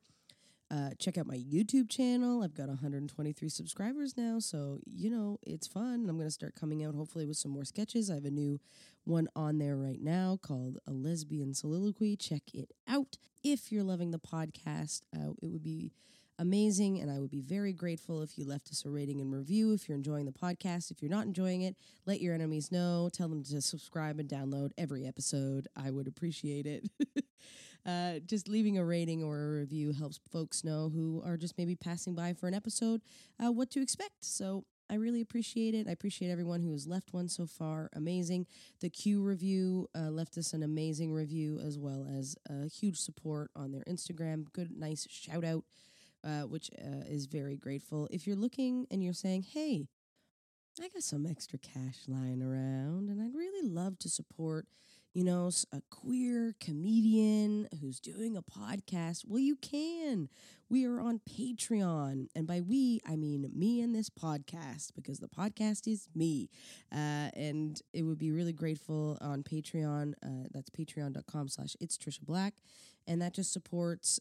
Uh, check out my YouTube channel. I've got 123 subscribers now, so you know it's fun. I'm going to start coming out hopefully with some more sketches. I have a new one on there right now called A Lesbian Soliloquy. Check it out. If you're loving the podcast, uh, it would be amazing, and I would be very grateful if you left us a rating and review. If you're enjoying the podcast, if you're not enjoying it, let your enemies know. Tell them to subscribe and download every episode. I would appreciate it. uh, just leaving a rating or a review helps folks know who are just maybe passing by for an episode uh, what to expect. So I really appreciate it. I appreciate everyone who has left one so far. Amazing. The Q review uh, left us an amazing review as well as a huge support on their Instagram. Good, nice shout out, uh, which uh, is very grateful. If you're looking and you're saying, hey, I got some extra cash lying around and I'd really love to support you know, a queer comedian who's doing a podcast, well, you can. We are on Patreon. And by we, I mean me and this podcast because the podcast is me. Uh, and it would be really grateful on Patreon. Uh, that's patreon.com slash it's Tricia Black. And that just supports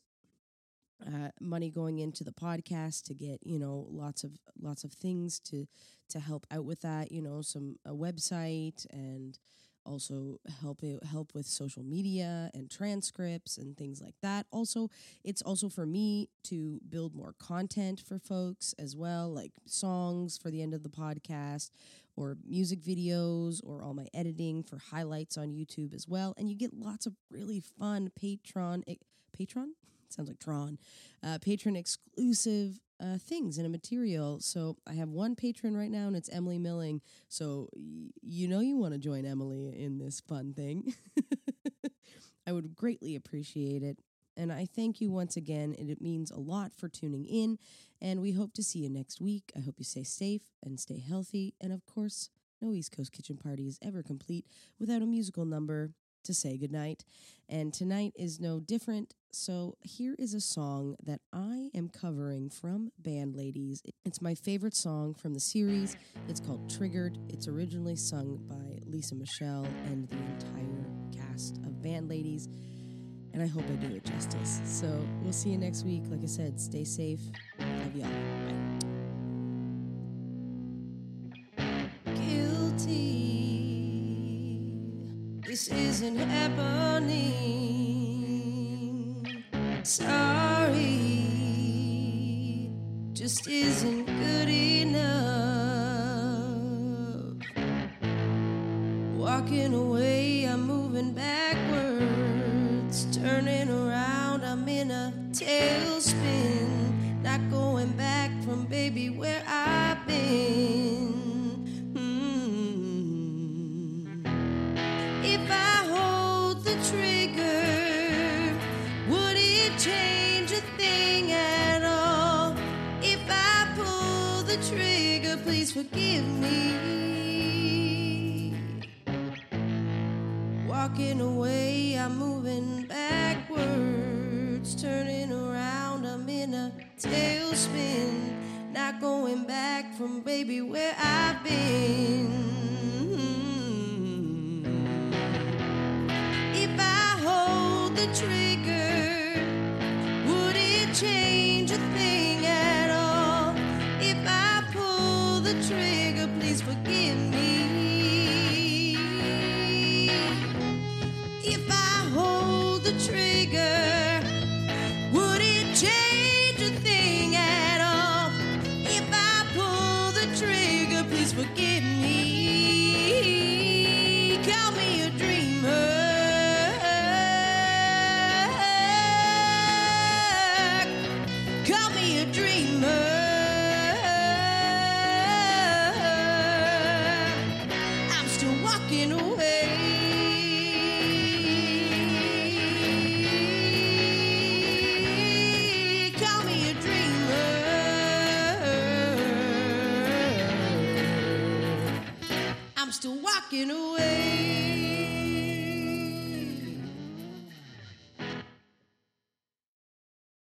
uh, money going into the podcast to get you know lots of lots of things to to help out with that you know some a website and also help it, help with social media and transcripts and things like that. Also, it's also for me to build more content for folks as well, like songs for the end of the podcast or music videos or all my editing for highlights on YouTube as well. And you get lots of really fun Patreon eh, Patreon sounds like Tron, uh, patron exclusive uh, things in a material. So I have one patron right now, and it's Emily Milling. So y- you know you want to join Emily in this fun thing. I would greatly appreciate it. And I thank you once again, and it means a lot for tuning in. And we hope to see you next week. I hope you stay safe and stay healthy. And of course, no East Coast Kitchen Party is ever complete without a musical number to say goodnight. And tonight is no different. So here is a song that I am covering from Band Ladies. It's my favorite song from the series. It's called Triggered. It's originally sung by Lisa Michelle and the entire cast of Band Ladies. And I hope I do it justice. So we'll see you next week. Like I said, stay safe. Love y'all. Isn't happening. Sorry, just isn't good enough. Walking away, I'm moving backwards. Me. Walking away, I'm moving backwards, turning around, I'm in a tailspin. Not going back from baby where I've been. If I hold the trigger,